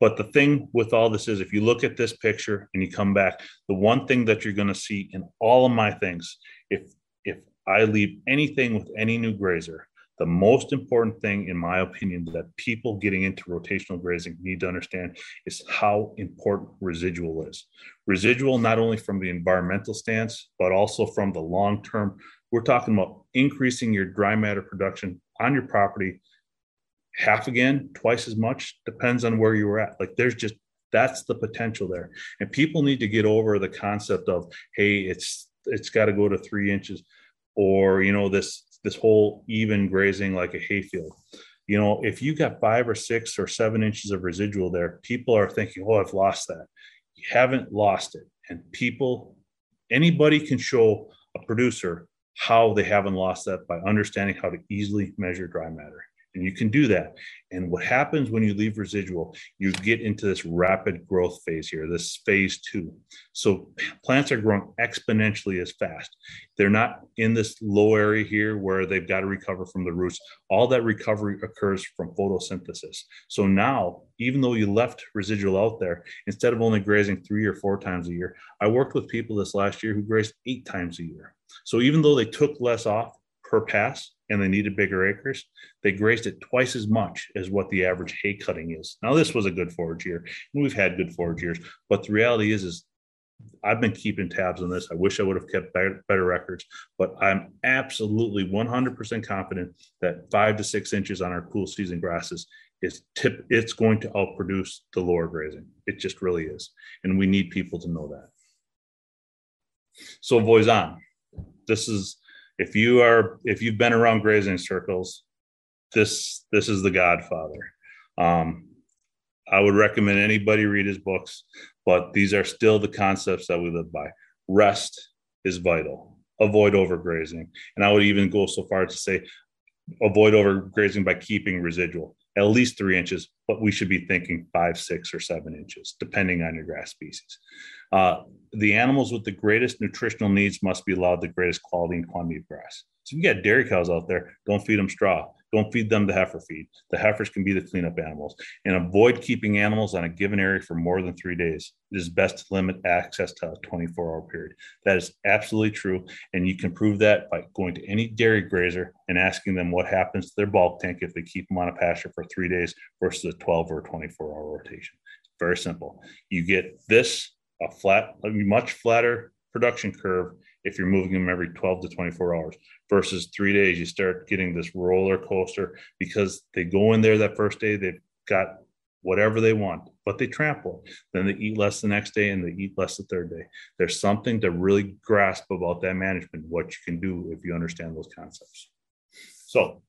But the thing with all this is, if you look at this picture and you come back, the one thing that you're going to see in all of my things, if if I leave anything with any new grazer, the most important thing, in my opinion, that people getting into rotational grazing need to understand is how important residual is. Residual, not only from the environmental stance, but also from the long term. We're talking about increasing your dry matter production on your property half again, twice as much, depends on where you were at. Like there's just that's the potential there. And people need to get over the concept of, hey, it's it's got to go to three inches, or you know, this this whole even grazing like a hayfield. You know, if you got five or six or seven inches of residual there, people are thinking, oh, I've lost that. You haven't lost it. And people, anybody can show a producer how they haven't lost that by understanding how to easily measure dry matter And you can do that. And what happens when you leave residual, you get into this rapid growth phase here, this phase two. So plants are growing exponentially as fast. They're not in this low area here where they've got to recover from the roots. All that recovery occurs from photosynthesis. So now, even though you left residual out there, instead of only grazing three or four times a year, I worked with people this last year who grazed eight times a year. So even though they took less off per pass, and they needed bigger acres, they grazed it twice as much as what the average hay cutting is. Now, this was a good forage year, and we've had good forage years, but the reality is, is I've been keeping tabs on this. I wish I would have kept better, better records, but I'm absolutely 100% confident that five to six inches on our cool season grasses is tip. It's going to outproduce the lower grazing. It just really is, and we need people to know that. So Voisin, this is if you are if you've been around grazing circles, this this is the Godfather. Um, I would recommend anybody read his books, but these are still the concepts that we live by. Rest is vital. Avoid overgrazing, and I would even go so far as to say avoid overgrazing by keeping residual at least three inches, but we should be thinking five, six, or seven inches, depending on your grass species. Uh, the animals with the greatest nutritional needs must be allowed the greatest quality and quantity of grass. So you got dairy cows out there, don't feed them straw. Don't feed them the heifer feed. The heifers can be the cleanup animals. And avoid keeping animals on a given area for more than three days. It is best to limit access to a 24 hour period. That is absolutely true. And you can prove that by going to any dairy grazer and asking them what happens to their bulk tank if they keep them on a pasture for three days versus a 12 or 24 hour rotation. Very simple. You get this a flat, much flatter production curve if you're moving them every 12 to 24 hours versus three days. You start getting this roller coaster because they go in there that first day, they've got whatever they want, but they trample. Then they eat less the next day and they eat less the third day. There's something to really grasp about that management, what you can do if you understand those concepts. So,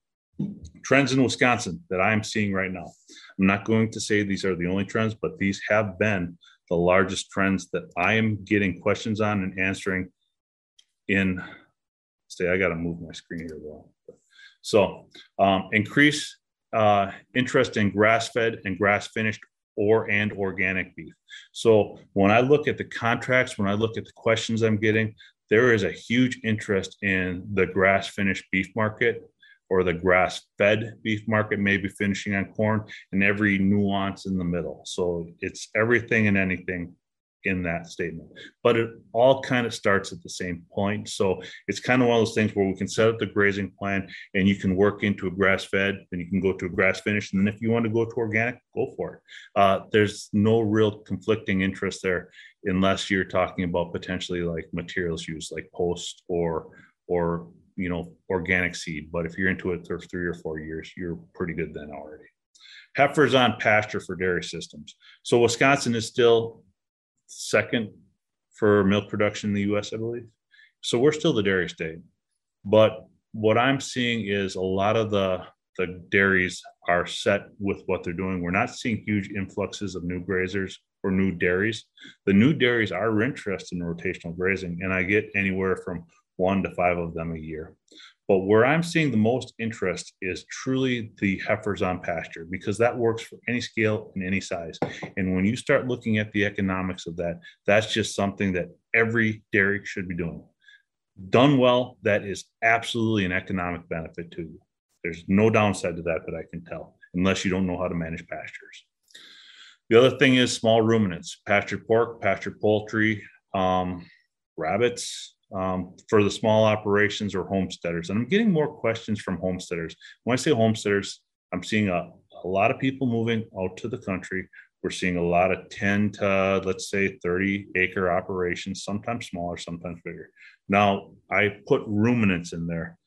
trends in Wisconsin that I'm seeing right now. I'm not going to say these are the only trends, but these have been the largest trends that I am getting questions on and answering in say I got to move my screen here though. So um, increase uh, interest in grass-fed and grass-finished or and organic beef. So when I look at the contracts, when I look at the questions I'm getting, there is a huge interest in the grass-finished beef market or the grass-fed beef market, maybe finishing on corn, and every nuance in the middle. So it's everything and anything in that statement. But it all kind of starts at the same point. So it's kind of one of those things where we can set up the grazing plan and you can work into a grass fed, then you can go to a grass finish. And then if you want to go to organic, go for it. Uh, there's no real conflicting interest there unless you're talking about potentially like materials used like post or or you know organic seed but if you're into it for three or four years you're pretty good then already heifers on pasture for dairy systems so wisconsin is still second for milk production in the US, I believe. So we're still the dairy state. But what I'm seeing is a lot of the the dairies are set with what they're doing. We're not seeing huge influxes of new grazers or new dairies. The new dairies are interested in rotational grazing, and I get anywhere from one to five of them a year. But where I'm seeing the most interest is truly the heifers on pasture because that works for any scale and any size. And when you start looking at the economics of that, that's just something that every dairy should be doing. Done well, that is absolutely an economic benefit to you. There's no downside to that that I can tell, unless you don't know how to manage pastures. The other thing is small ruminants, pasture pork, pasture poultry, um, rabbits, um, for the small operations or homesteaders. And I'm getting more questions from homesteaders. When I say homesteaders, I'm seeing a, a lot of people moving out to the country. We're seeing a lot of 10 to, let's say, 30 acre operations, sometimes smaller, sometimes bigger. Now, I put ruminants in there.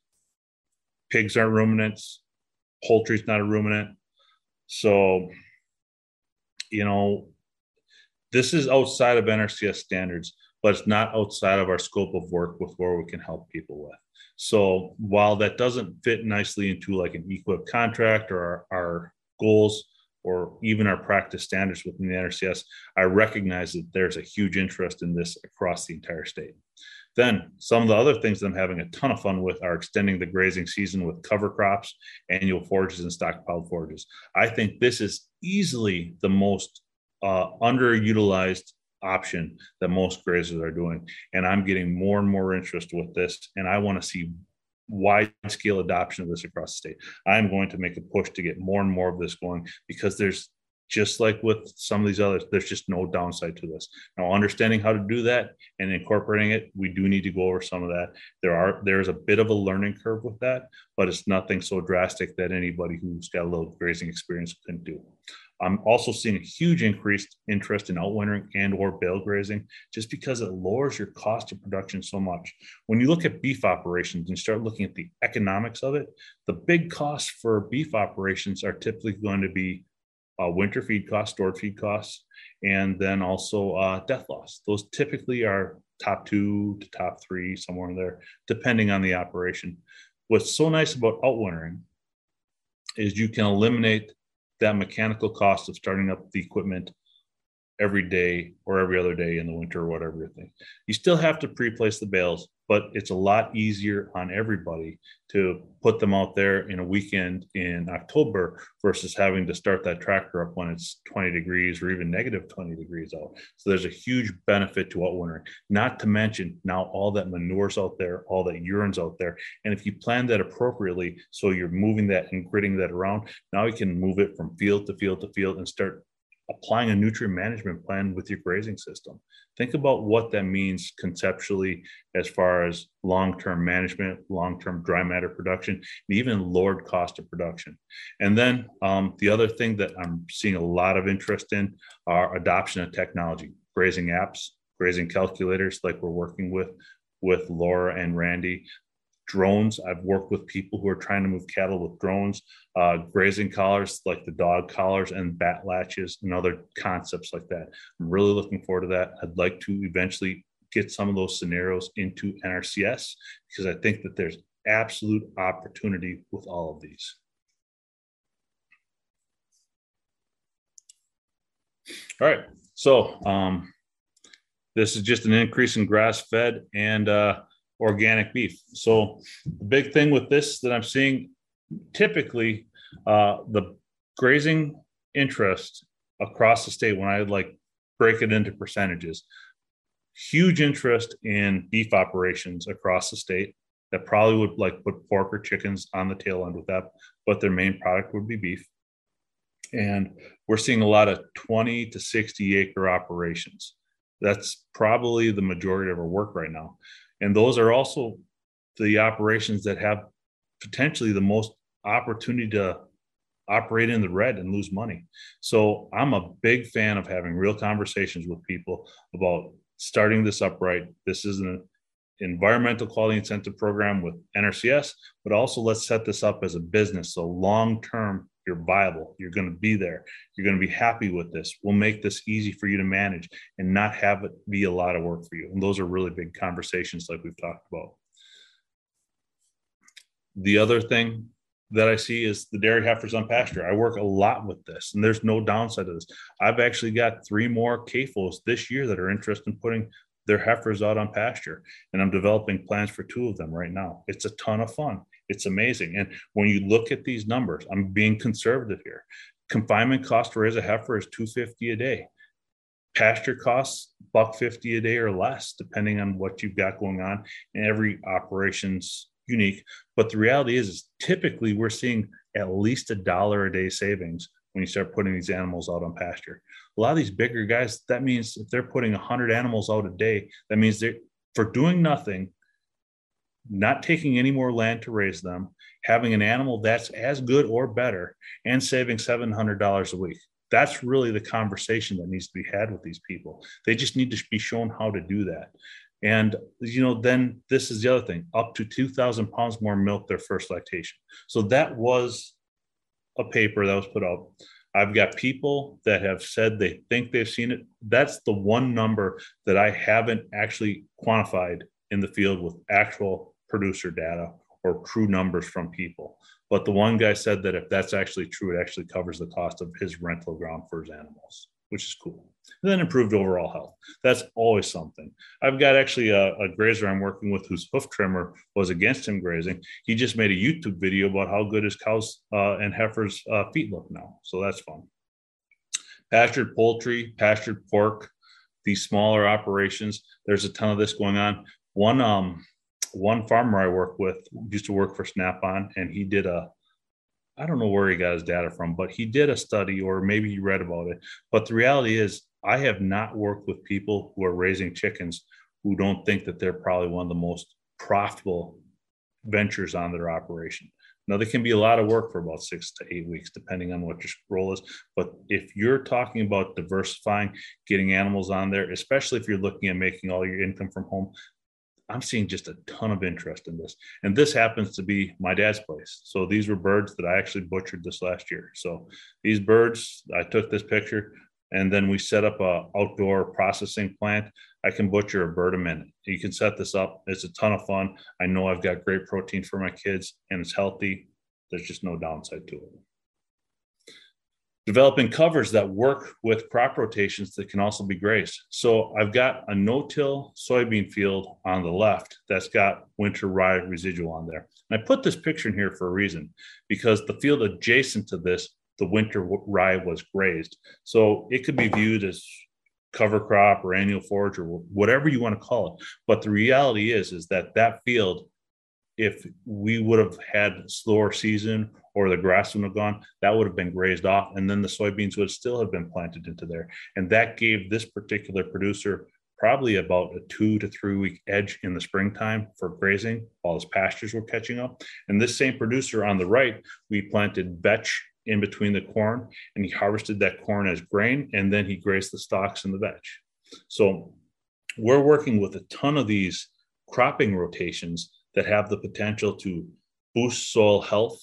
Pigs aren't ruminants, poultry's not a ruminant. So, you know, this is outside of NRCS standards but it's not outside of our scope of work with where we can help people with. So while that doesn't fit nicely into like an EQIP contract or our, our goals or even our practice standards within the NRCS, I recognize that there's a huge interest in this across the entire state. Then some of the other things that I'm having a ton of fun with are extending the grazing season with cover crops, annual forages, and stockpiled forages. I think this is easily the most uh, underutilized option that most grazers are doing. And I'm getting more and more interest with this. And I want to see wide scale adoption of this across the state. I'm going to make a push to get more and more of this going because there's just like with some of these others, there's just no downside to this. Now, understanding how to do that and incorporating it, we do need to go over some of that. There are there's a bit of a learning curve with that, but it's nothing so drastic that anybody who's got a little grazing experience can do. I'm also seeing a huge increased interest in outwintering and or bale grazing just because it lowers your cost of production so much. When you look at beef operations and start looking at the economics of it, the big costs for beef operations are typically going to be uh, winter feed costs, stored feed costs, and then also uh, death loss. Those typically are top two to top three, somewhere in there, depending on the operation. What's so nice about outwintering is you can eliminate that mechanical cost of starting up the equipment every day or every other day in the winter or whatever you think. You still have to pre-place the bales, but it's a lot easier on everybody to put them out there in a weekend in October versus having to start that tractor up when it's 20 degrees or even negative 20 degrees out. So there's a huge benefit to outwintering. Not to mention now all that manure's out there, all that urine's out there. And if you plan that appropriately, so you're moving that and gridding that around, now you can move it from field to field to field and start applying a nutrient management plan with your grazing system. Think about what that means conceptually as far as long term management, long term dry matter production, and even lowered cost of production. And then um, the other thing that I'm seeing a lot of interest in are adoption of technology, grazing apps, grazing calculators, like we're working with with Laura and Randy drones. I've worked with people who are trying to move cattle with drones, uh, grazing collars like the dog collars and Batt-Latches and other concepts like that. I'm really looking forward to that. I'd like to eventually get some of those scenarios into NRCS because I think that there's absolute opportunity with all of these. All right, so um, this is just an increase in grass fed and uh, organic beef. So the big thing with this that I'm seeing typically uh, the grazing interest across the state when I like break it into percentages, huge interest in beef operations across the state that probably would like put pork or chickens on the tail end with that, but their main product would be beef. And we're seeing a lot of 20 to 60 acre operations. That's probably the majority of our work right now. And those are also the operations that have potentially the most opportunity to operate in the red and lose money. So I'm a big fan of having real conversations with people about starting this upright. This is an environmental quality incentive program with NRCS, but also let's set this up as a business. So long term, you're viable. You're going to be there. You're going to be happy with this. We'll make this easy for you to manage and not have it be a lot of work for you. And those are really big conversations, like we've talked about. The other thing that I see is the dairy heifers on pasture. I work a lot with this, and there's no downside to this. I've actually got three more CAFOs this year that are interested in putting their heifers out on pasture, and I'm developing plans for two of them right now. It's a ton of fun. It's amazing. And when you look at these numbers, I'm being conservative here. Confinement cost to raise a heifer is 250 a day. Pasture costs buck 50 a day or less, depending on what you've got going on. And every operation's unique. But the reality is, is typically we're seeing at least a dollar a day savings when you start putting these animals out on pasture. A lot of these bigger guys, that means if they're putting 100 animals out a day, that means they're for doing nothing, not taking any more land to raise them, having an animal that's as good or better, and saving $700 a week. That's really the conversation that needs to be had with these people. They just need to be shown how to do that. And, you know, then this is the other thing up to 2,000 pounds more milk their first lactation. So that was a paper that was put out. I've got people that have said they think they've seen it. That's the one number that I haven't actually quantified in the field with actual producer data or true numbers from people. But the one guy said that if that's actually true, it actually covers the cost of his rental ground for his animals, which is cool. And then improved overall health. That's always something. I've got actually a, a, grazer I'm working with whose hoof trimmer was against him grazing. He just made a YouTube video about how good his cows uh, and heifers' uh, feet look now. So that's fun. Pastured poultry, pastured pork, these smaller operations. There's a ton of this going on. One um one farmer I work with used to work for Snap-on, and he did a I don't know where he got his data from, but he did a study, or maybe he read about it. But the reality is, I have not worked with people who are raising chickens who don't think that they're probably one of the most profitable ventures on their operation. Now, there can be a lot of work for about six to eight weeks, depending on what your role is. But if you're talking about diversifying, getting animals on there, especially if you're looking at making all your income from home, I'm seeing just a ton of interest in this. And this happens to be my dad's place. So these were birds that I actually butchered this last year. So these birds, I took this picture and then we set up a outdoor processing plant. I can butcher a bird a minute. You can set this up. It's a ton of fun. I know I've got great protein for my kids and it's healthy. There's just no downside to it developing covers that work with crop rotations that can also be grazed. So I've got a no-till soybean field on the left that's got winter rye residual on there. And I put this picture in here for a reason, because the field adjacent to this, the winter rye was grazed. So it could be viewed as cover crop or annual forage or whatever you want to call it. But the reality is, is that that field if we would have had slower season or the grass would have gone, that would have been grazed off, and then the soybeans would still have been planted into there. And that gave this particular producer probably about a two to three week edge in the springtime for grazing while his pastures were catching up. And this same producer on the right, we planted vetch in between the corn, and he harvested that corn as grain, and then he grazed the stalks in the vetch. So we're working with a ton of these cropping rotations that have the potential to boost soil health,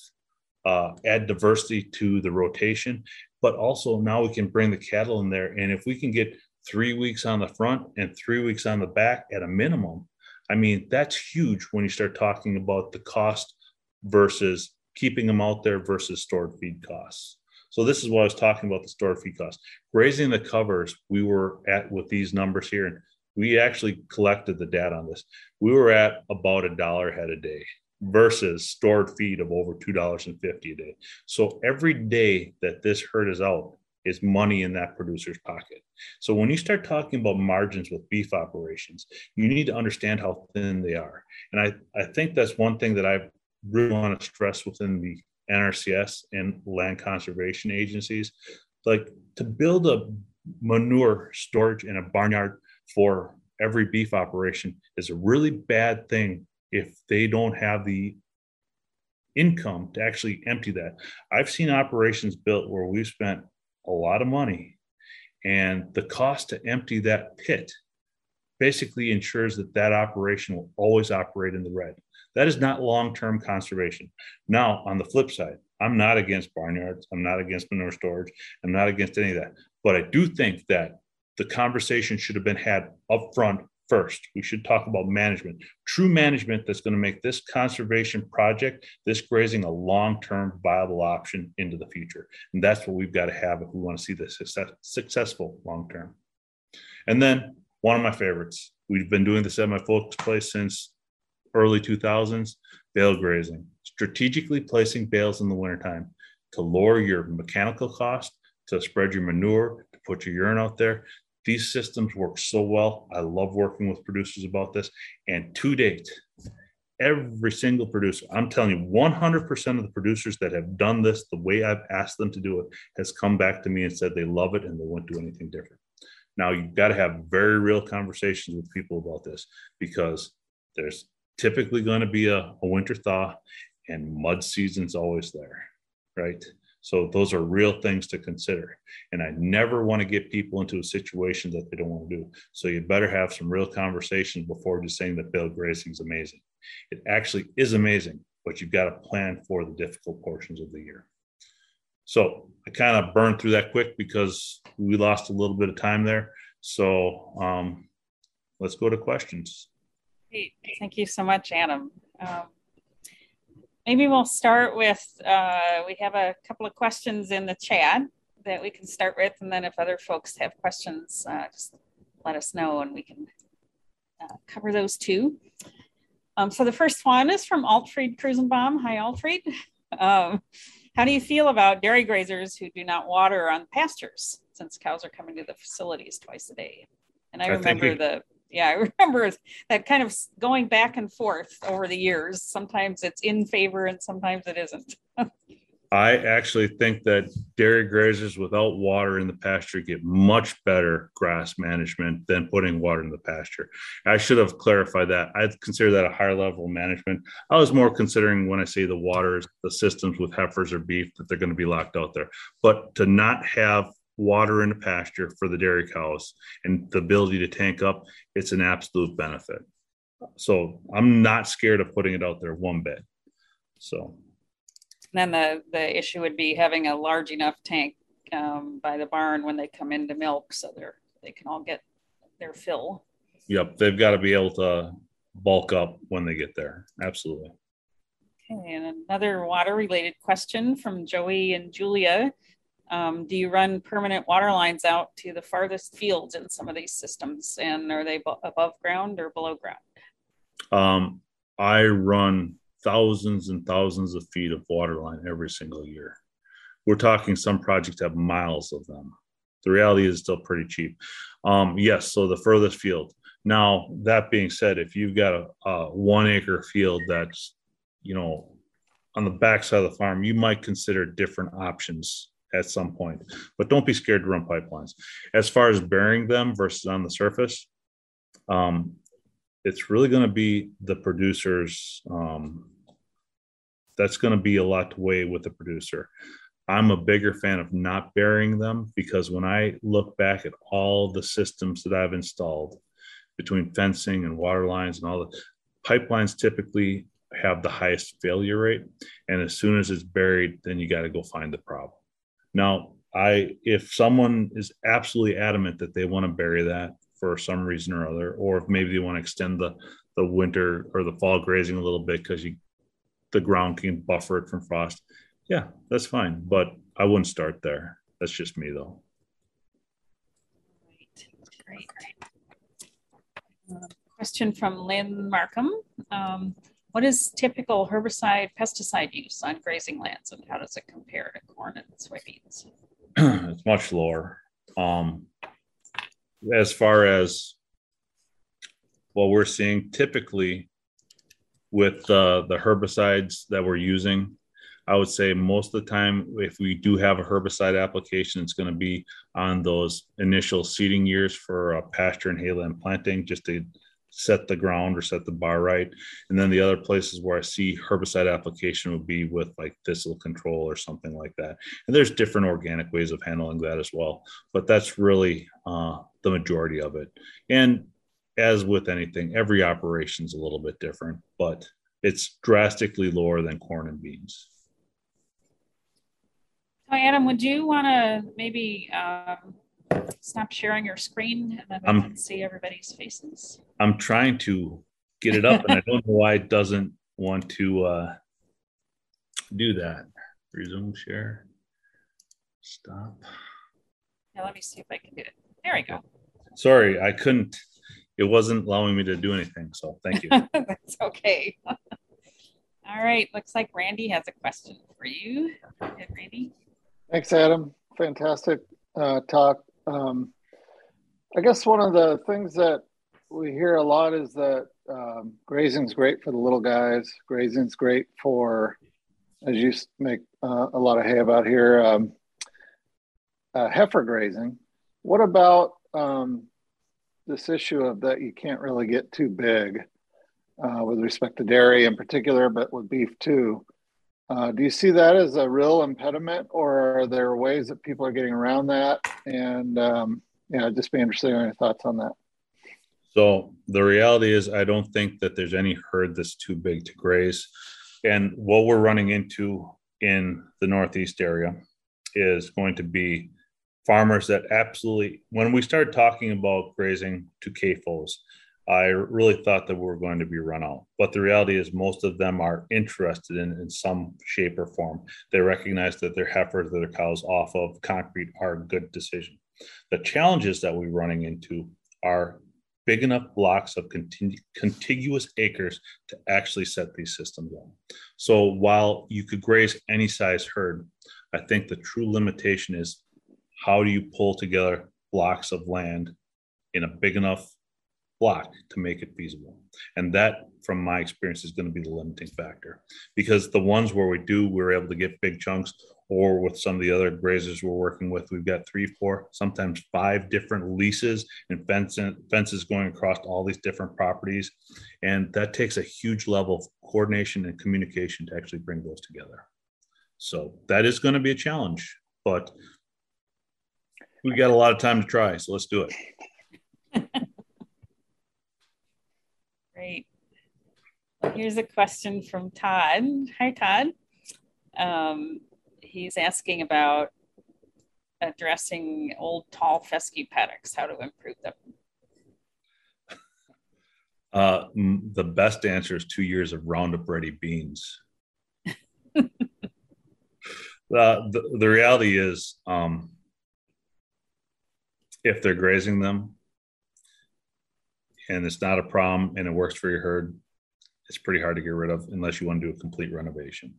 uh, add diversity to the rotation, but also now we can bring the cattle in there. And if we can get three weeks on the front and three weeks on the back at a minimum, I mean, that's huge when you start talking about the cost versus keeping them out there versus stored feed costs. So this is what I was talking about the stored feed costs. Grazing the covers, we were at with these numbers here, and we actually collected the data on this. We were at about a dollar head a day versus stored feed of over $2.50 a day. So every day that this herd is out is money in that producer's pocket. So when you start talking about margins with beef operations, you need to understand how thin they are. And I, I think that's one thing that I really want to stress within the NRCS and land conservation agencies. Like to build a manure storage in a barnyard for every beef operation is a really bad thing if they don't have the income to actually empty that. I've seen operations built where we've spent a lot of money and the cost to empty that pit basically ensures that that operation will always operate in the red. That is not long-term conservation. Now, on the flip side, I'm not against barnyards. I'm not against manure storage. I'm not against any of that. But I do think that the conversation should have been had up front first. We should talk about management, true management that's going to make this conservation project, this grazing, a long term viable option into the future. And that's what we've got to have if we want to see this success, successful long term. And then one of my favorites, we've been doing this at my folks' place since early 2000s bale grazing, strategically placing bales in the wintertime to lower your mechanical cost, to spread your manure, to put your urine out there. These systems work so well. I love working with producers about this. And to date, every single producer, I'm telling you, 100% of the producers that have done this the way I've asked them to do it has come back to me and said they love it and they won't do anything different. Now, you've got to have very real conversations with people about this because there's typically going to be a, a winter thaw and mud season's always there, right? So those are real things to consider. And I never want to get people into a situation that they don't want to do. So you better have some real conversations before just saying that bale grazing is amazing. It actually is amazing, but you've got to plan for the difficult portions of the year. So I kind of burned through that quick because we lost a little bit of time there. So um, let's go to questions. Thank you so much, Adam. Um, maybe we'll start with uh, we have a couple of questions in the chat that we can start with, and then if other folks have questions, uh, just let us know and we can uh, cover those too. Um, so the first one is from Altfrid Krusenbaum. Hi, Altfrid. [laughs] Um, how do you feel about dairy grazers who do not water on pastures since cows are coming to the facilities twice a day? And I, I remember the yeah, I [laughs] remember that kind of going back and forth over the years. Sometimes it's in favor and sometimes it isn't. [laughs] I actually think that dairy grazers without water in the pasture get much better grass management than putting water in the pasture. I should have clarified that. I consider that a higher level management. I was more considering when I say the waters, the systems with heifers or beef that they're going to be locked out there. But to not have water in the pasture for the dairy cows and the ability to tank up, it's an absolute benefit. So I'm not scared of putting it out there one bit. So then the, the issue would be having a large enough tank um, by the barn when they come into milk so they're, they can all get their fill. Yep, they've got to be able to bulk up when they get there. Absolutely. Okay, and another water related question from Joey and Julia. Um, do you run permanent water lines out to the farthest fields in some of these systems? And are they above ground or below ground? Um, I run thousands and thousands of feet of water line every single year. We're talking some projects have miles of them. The reality is still pretty cheap. Um, yes, so the furthest field. Now, that being said, if you've got a, a one acre field that's, you know, on the backside of the farm, you might consider different options at some point, but don't be scared to run pipelines. As far as burying them versus on the surface, um, it's really going to be the producer's um, that's going to be a lot to weigh with the producer. I'm a bigger fan of not burying them because when I look back at all the systems that I've installed between fencing and water lines and all the pipelines typically have the highest failure rate. And as soon as it's buried, then you got to go find the problem. Now, I if someone is absolutely adamant that they want to bury that for some reason or other, or if maybe they want to extend the the winter or the fall grazing a little bit because you the ground can buffer it from frost. Yeah, that's fine. But I wouldn't start there. That's just me though. Great, great. Uh, question from Lynn Markham. Um, what is typical herbicide pesticide use on grazing lands and how does it compare to corn and soybeans? [clears throat] it's much lower. Um, as far as what we're seeing, typically with uh, the herbicides that we're using. I would say most of the time, if we do have a herbicide application, it's going to be on those initial seeding years for uh, pasture and hayland planting, just to set the ground or set the bar right. And then the other places where I see herbicide application would be with like thistle control or something like that. And there's different organic ways of handling that as well, but that's really uh, the majority of it. And as with anything, every operation is a little bit different, but it's drastically lower than corn and beans. Hi, Adam, would you want to maybe um, stop sharing your screen and then I'm, can see everybody's faces? I'm trying to get it up, and I [laughs] don't know why it doesn't want to uh, do that. Resume share. Stop. Now let me see if I can do it. There we go. Sorry, I couldn't it wasn't allowing me to do anything. So thank you. [laughs] That's okay. [laughs] All right. Looks like Randy has a question for you. Go ahead, Randy. Thanks, Adam. Fantastic uh, talk. Um, I guess one of the things that we hear a lot is that um, grazing's great for the little guys. Grazing's great for, as you make uh, a lot of hay about here, um, uh, heifer grazing. What about um, this issue of that you can't really get too big uh, with respect to dairy in particular, but with beef too. Uh, do you see that as a real impediment, or are there ways that people are getting around that? And um, yeah, just be interested in your thoughts on that. So the reality is, I don't think that there's any herd that's too big to graze. And what we're running into in the Northeast area is going to be farmers that absolutely, when we start talking about grazing to CAFOs, I really thought that we were going to be run out. But the reality is, most of them are interested in, in some shape or form. They recognize that their heifers, that their cows off of concrete are a good decision. The challenges that we're running into are big enough blocks of contiguous acres to actually set these systems up. So while you could graze any size herd, I think the true limitation is how do you pull together blocks of land in a big enough block to make it feasible. And that, from my experience, is going to be the limiting factor because the ones where we do, we're able to get big chunks, or with some of the other grazers we're working with, we've got three, four, sometimes five different leases and fences going across all these different properties. And that takes a huge level of coordination and communication to actually bring those together. So that is going to be a challenge, but we got a lot of time to try. So let's do it. [laughs] Great. Here's a question from Todd. Hi, Todd. Um, he's asking about addressing old tall fescue paddocks, how to improve them. [laughs] Uh, the best answer is two years of Roundup Ready beans. [laughs] uh, the, the reality is, um, if they're grazing them, and it's not a problem and it works for your herd, it's pretty hard to get rid of unless you want to do a complete renovation.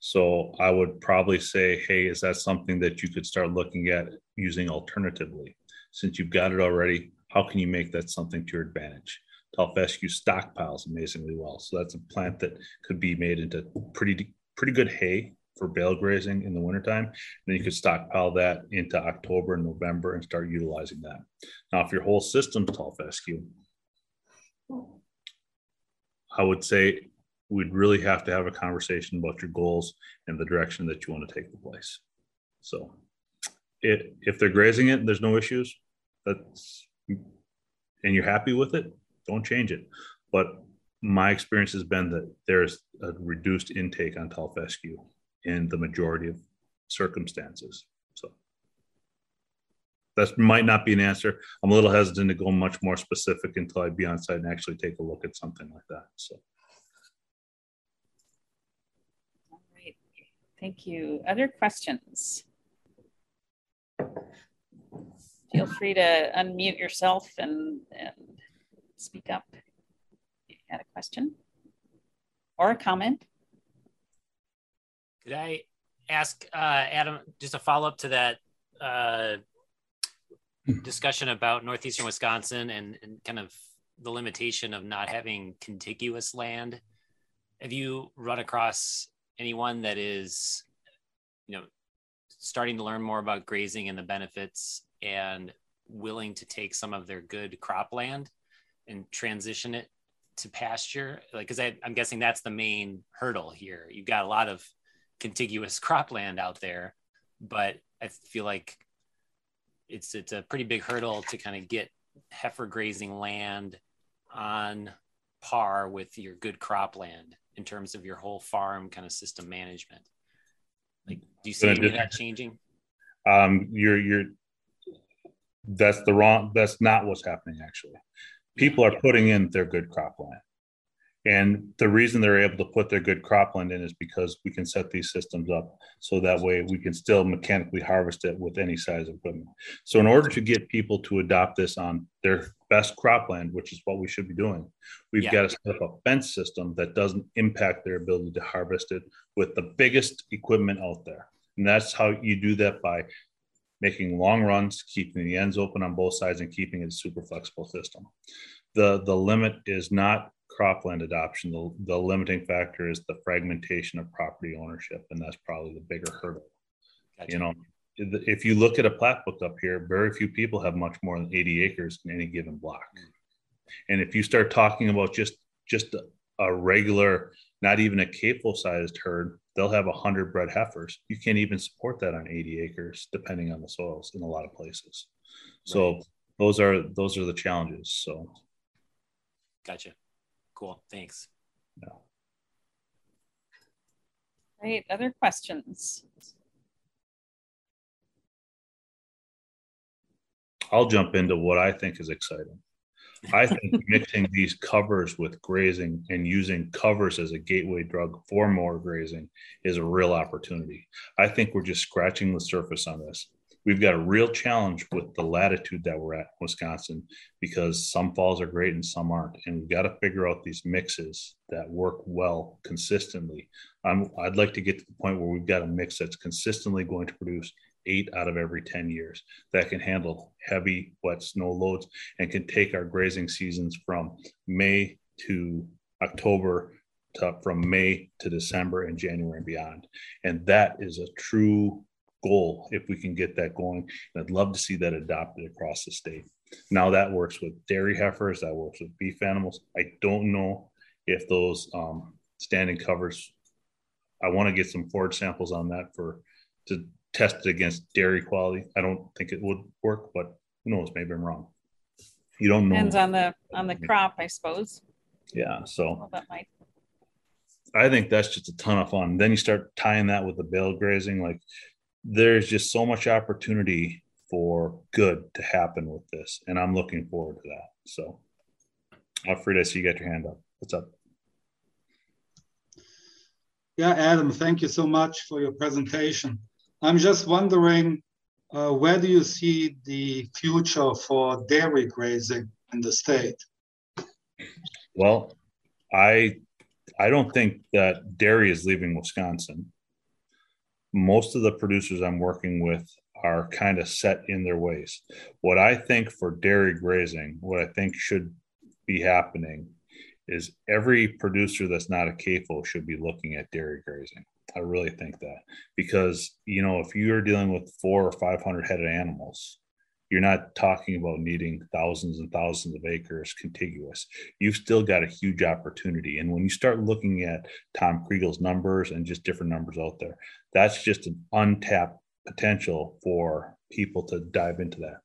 So I would probably say, hey, is that something that you could start looking at using alternatively? Since you've got it already, how can you make that something to your advantage? Tall fescue stockpiles amazingly well. So that's a plant that could be made into pretty pretty good hay for bale grazing in the wintertime. And then you could stockpile that into October and November and start utilizing that. Now, if your whole system's tall fescue, I would say we'd really have to have a conversation about your goals and the direction that you want to take the place. So, it, if they're grazing it, there's no issues. That's and you're happy with it, don't change it. But my experience has been that there's a reduced intake on tall fescue in the majority of circumstances that might not be an answer. I'm a little hesitant to go much more specific until I be on site and actually take a look at something like that. So. All right. Thank you. Other questions? Feel free to unmute yourself and, and speak up if you had a question or a comment. Could I ask uh, Adam just a follow up to that uh, Hmm. discussion about northeastern Wisconsin and, and kind of the limitation of not having contiguous land. Have you run across anyone that is, you know, starting to learn more about grazing and the benefits and willing to take some of their good cropland and transition it to pasture? Like, because I'm guessing that's the main hurdle here. You've got a lot of contiguous cropland out there, but I feel like it's it's a pretty big hurdle to kind of get heifer grazing land on par with your good cropland in terms of your whole farm kind of system management. Like, do you see any of that changing? Um, you're you're that's the wrong. That's not what's happening actually. People are putting in their good cropland. And the reason they're able to put their good cropland in is because we can set these systems up so that way we can still mechanically harvest it with any size of equipment. So, in order to get people to adopt this on their best cropland, which is what we should be doing, we've yeah. got to set up a fence system that doesn't impact their ability to harvest it with the biggest equipment out there. And that's how you do that by making long runs, keeping the ends open on both sides, and keeping it a super flexible system. The, the limit is not cropland adoption, the, the limiting factor is the fragmentation of property ownership, and that's probably the bigger hurdle. Gotcha. You know, if you look at a plat book up here, very few people have much more than 80 acres in any given block. Hmm. And if you start talking about just just a, regular, not even a capable sized herd, they'll have 100 bred heifers. You can't even support that on 80 acres, depending on the soils in a lot of places. So right. those are those are the challenges. So, gotcha. Cool. Thanks. Yeah. Great. Other questions? I'll jump into what I think is exciting. I think [laughs] mixing these covers with grazing and using covers as a gateway drug for more grazing is a real opportunity. I think we're just scratching the surface on this. We've got a real challenge with the latitude that we're at in Wisconsin because some falls are great and some aren't. And we've got to figure out these mixes that work well consistently. I'm, I'd like to get to the point where we've got a mix that's consistently going to produce eight out of every 10 years that can handle heavy wet snow loads and can take our grazing seasons from May to October to, from May to December and January and beyond. And that is a true goal if we can get that going. And I'd love to see that adopted across the state. Now that works with dairy heifers, that works with beef animals. I don't know if those um, standing covers. I want to get some forage samples on that for to test it against dairy quality. I don't think it would work, but who knows? Maybe I'm wrong. You don't know. Depends on the on the crop, I suppose. Yeah. So Well, might. I think that's just a ton of fun. Then you start tying that with the bale grazing. Like there's just so much opportunity for good to happen with this. And I'm looking forward to that. So Altfrid, I see you got your hand up. What's up? Yeah, Adam, thank you so much for your presentation. I'm just wondering, uh, where do you see the future for dairy grazing in the state? Well, I I don't think that dairy is leaving Wisconsin. Most of the producers I'm working with are kind of set in their ways. What I think for dairy grazing, what I think should be happening is every producer that's not a CAFO should be looking at dairy grazing. I really think that because you know if you are dealing with four or five hundred head of animals, you're not talking about needing thousands and thousands of acres contiguous. You've still got a huge opportunity, and when you start looking at Tom Kriegl's numbers and just different numbers out there, that's just an untapped potential for people to dive into that.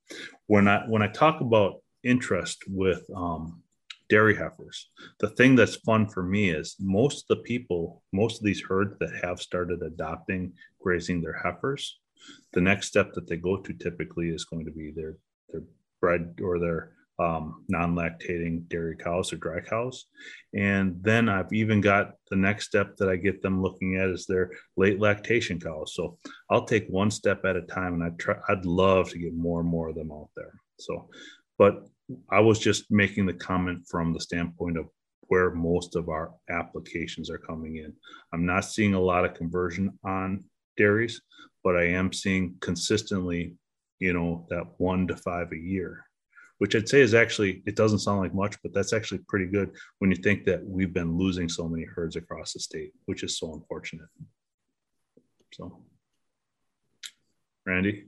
When I when I talk about interest with um, dairy heifers. The thing that's fun for me is most of the people, most of these herds that have started adopting grazing their heifers, the next step that they go to typically is going to be their their bred or their um, non-lactating dairy cows or dry cows. And then I've even got the next step that I get them looking at is their late lactation cows. So I'll take one step at a time and I try, I'd love to get more and more of them out there. So, but I was just making the comment from the standpoint of where most of our applications are coming in. I'm not seeing a lot of conversion on dairies, but I am seeing consistently, you know, that one to five a year, which I'd say is actually, it doesn't sound like much, but that's actually pretty good when you think that we've been losing so many herds across the state, which is so unfortunate. So, Randy?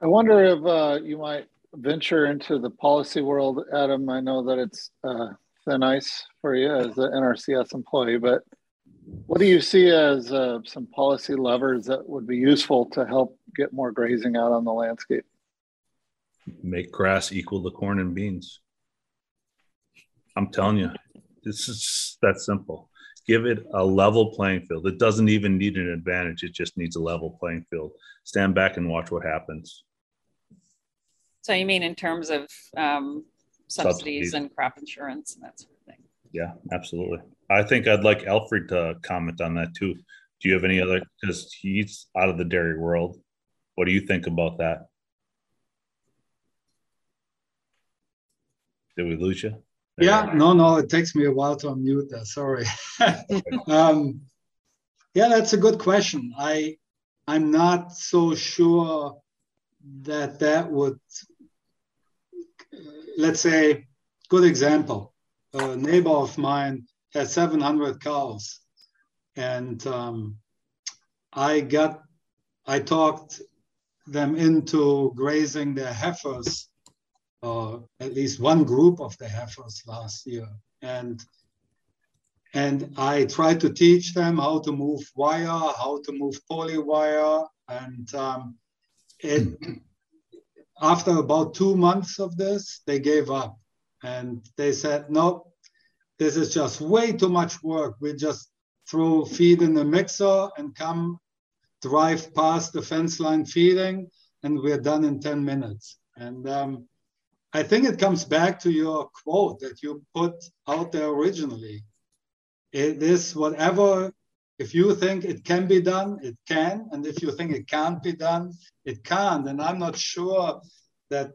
I wonder if uh, you might venture into the policy world, Adam. I know that it's uh, thin ice for you as an NRCS employee, but what do you see as uh, some policy levers that would be useful to help get more grazing out on the landscape? Make grass equal to corn and beans. I'm telling you, this is that simple. Give it a level playing field. It doesn't even need an advantage. It just needs a level playing field. Stand back and watch what happens. So you mean in terms of um, subsidies, subsidies and crop insurance and that sort of thing? Yeah, absolutely. I think I'd like Altfrid to comment on that too. Do you have any other? Because he's out of the dairy world. What do you think about that? Did we lose you? There yeah, you no, no. It takes me a while to unmute that. Sorry. [laughs] [laughs] um, yeah, that's a good question. I I'm not so sure that that would let's say, good example. A neighbor of mine had 700 cows, and um, I got, I talked them into grazing their heifers, uh, at least one group of the heifers last year, and and I tried to teach them how to move wire, how to move poly wire, and um, it after about two months of this, they gave up. And they said, no, this is just way too much work. We just throw feed in the mixer and come drive past the fence line feeding and we're done in 10 minutes. And um, I think it comes back to your quote that you put out there originally. It is whatever, if you think it can be done, it can. And if you think it can't be done, it can't. And I'm not sure that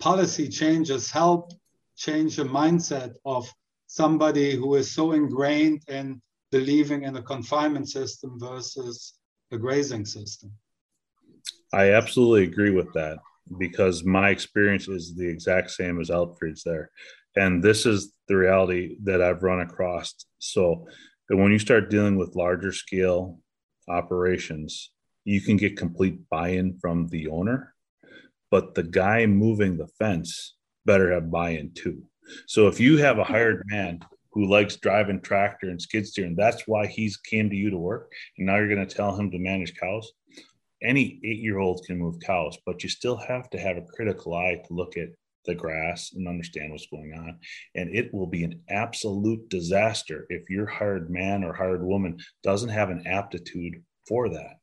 policy changes help change the mindset of somebody who is so ingrained in believing in a confinement system versus a grazing system. I absolutely agree with that because my experience is the exact same as Altfrid's there. And this is the reality that I've run across. So when you start dealing with larger scale operations, you can get complete buy in from the owner, but the guy moving the fence better have buy in too. So if you have a hired man who likes driving tractor and skid steer, and that's why he's came to you to work, and now you're going to tell him to manage cows, any eight year old can move cows, but you still have to have a critical eye to look at the grass and understand what's going on. And it will be an absolute disaster if your hired man or hired woman doesn't have an aptitude for that.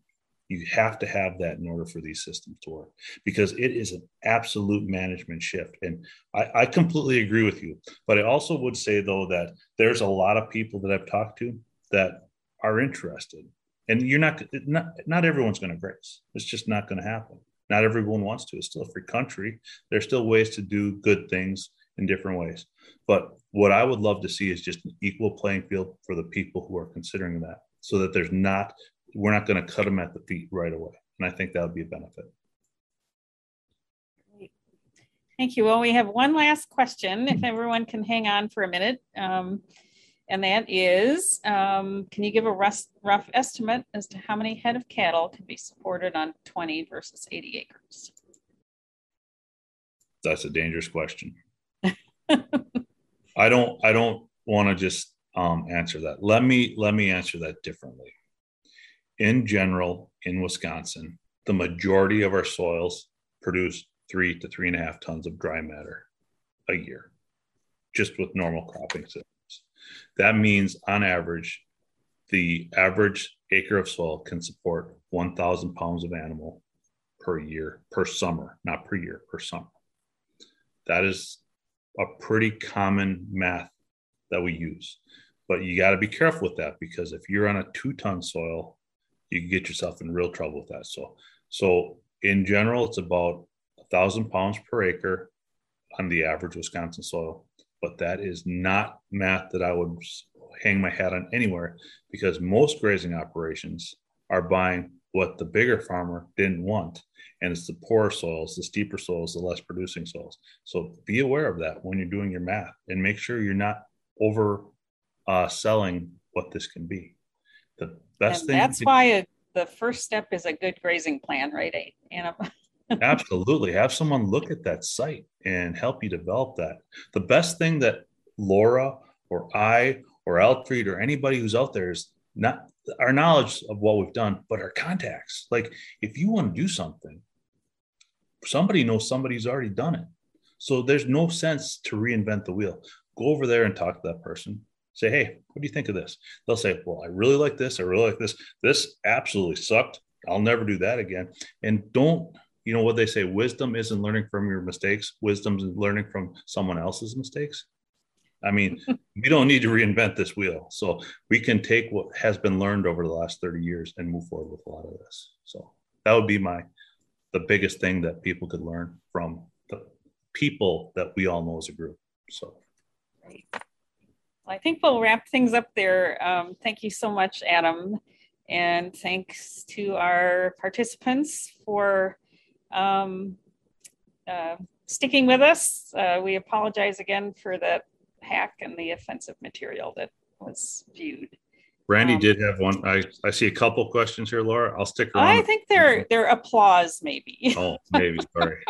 You have to have that in order for these systems to work because it is an absolute management shift. And I, I completely agree with you. But I also would say, though, that there's a lot of people that I've talked to that are interested. And you're not not not everyone's going to grace. It's just not going to happen. Not everyone wants to. It's still a free country. There's still ways to do good things in different ways. But what i would love to see is just an equal playing field for the people who are considering that so that there's not we're not going to cut them at the feet right away and i think that would be a benefit Thank you. Well, we have one last question. If everyone can hang on for a minute. Um, and that is, um, can you give a rough, rough estimate as to how many head of cattle can be supported on 20 versus 80 acres? That's a dangerous question. [laughs] I don't, I don't want to just um, answer that. Let me, let me answer that differently. In general, in Wisconsin, the majority of our soils produce three to three and a half tons of dry matter a year, just with normal cropping systems. That means on average, the average acre of soil can support 1,000 pounds of animal per year, per summer, not per year, per summer. That is a pretty common math that we use. But you got to be careful with that because if you're on a two ton soil, you can get yourself in real trouble with that. So, so in general, it's about a thousand pounds per acre on the average Wisconsin soil but that is not math that I would hang my hat on anywhere because most grazing operations are buying what the bigger farmer didn't want. And it's the poorer soils, the steeper soils, the less producing soils. So be aware of that when you're doing your math and make sure you're not over uh, selling what this can be. The best and thing that's why the first step is a good grazing plan, right? Eh, Anna? [laughs] Absolutely. Have someone look at that site and help you develop that. The best thing that Laura or I or Altfrid or anybody who's out there is not our knowledge of what we've done, but our contacts. Like if you want to do something, somebody knows somebody's already done it. So there's no sense to reinvent the wheel. Go over there and talk to that person. Say, hey, what do you think of this? They'll say, well, I really like this. I really like this. This absolutely sucked. I'll never do that again. And don't you know what they say wisdom isn't learning from your mistakes wisdom is learning from someone else's mistakes i mean [laughs] we don't need to reinvent this wheel so we can take what has been learned over the last 30 years and move forward with a lot of this so that would be my the biggest thing that people could learn from the people that we all know as a group so Great. I think we'll wrap things up there. Um, thank you so much, Adam. And thanks to our participants for um, uh, sticking with us. Uh, we apologize again for that hack and the offensive material that was viewed. Randy um, did have one. I, I see a couple questions here, Laura. I'll stick around. I think they're they're applause, maybe. [laughs] Oh, maybe. Sorry.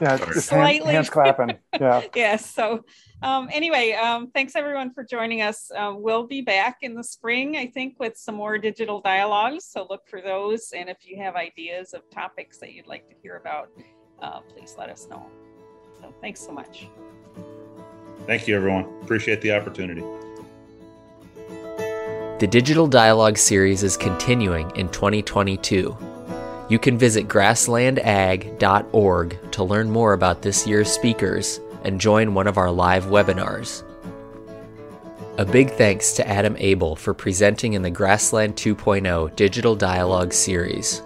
yeah, Sorry. just hands, hands clapping. Yeah. [laughs] yes. So, um, anyway, um, thanks everyone for joining us. Um, we'll be back in the spring, I think, with some more digital dialogues. So look for those, and if you have ideas of topics that you'd like to hear about, uh, please let us know. So, thanks so much. Thank you, everyone. Appreciate the opportunity. The Digital Dialogue series is continuing in 2022. You can visit grasslandag.org to learn more about this year's speakers and join one of our live webinars. A big thanks to Adam Abel for presenting in the Grassland 2.0 Digital Dialogue series.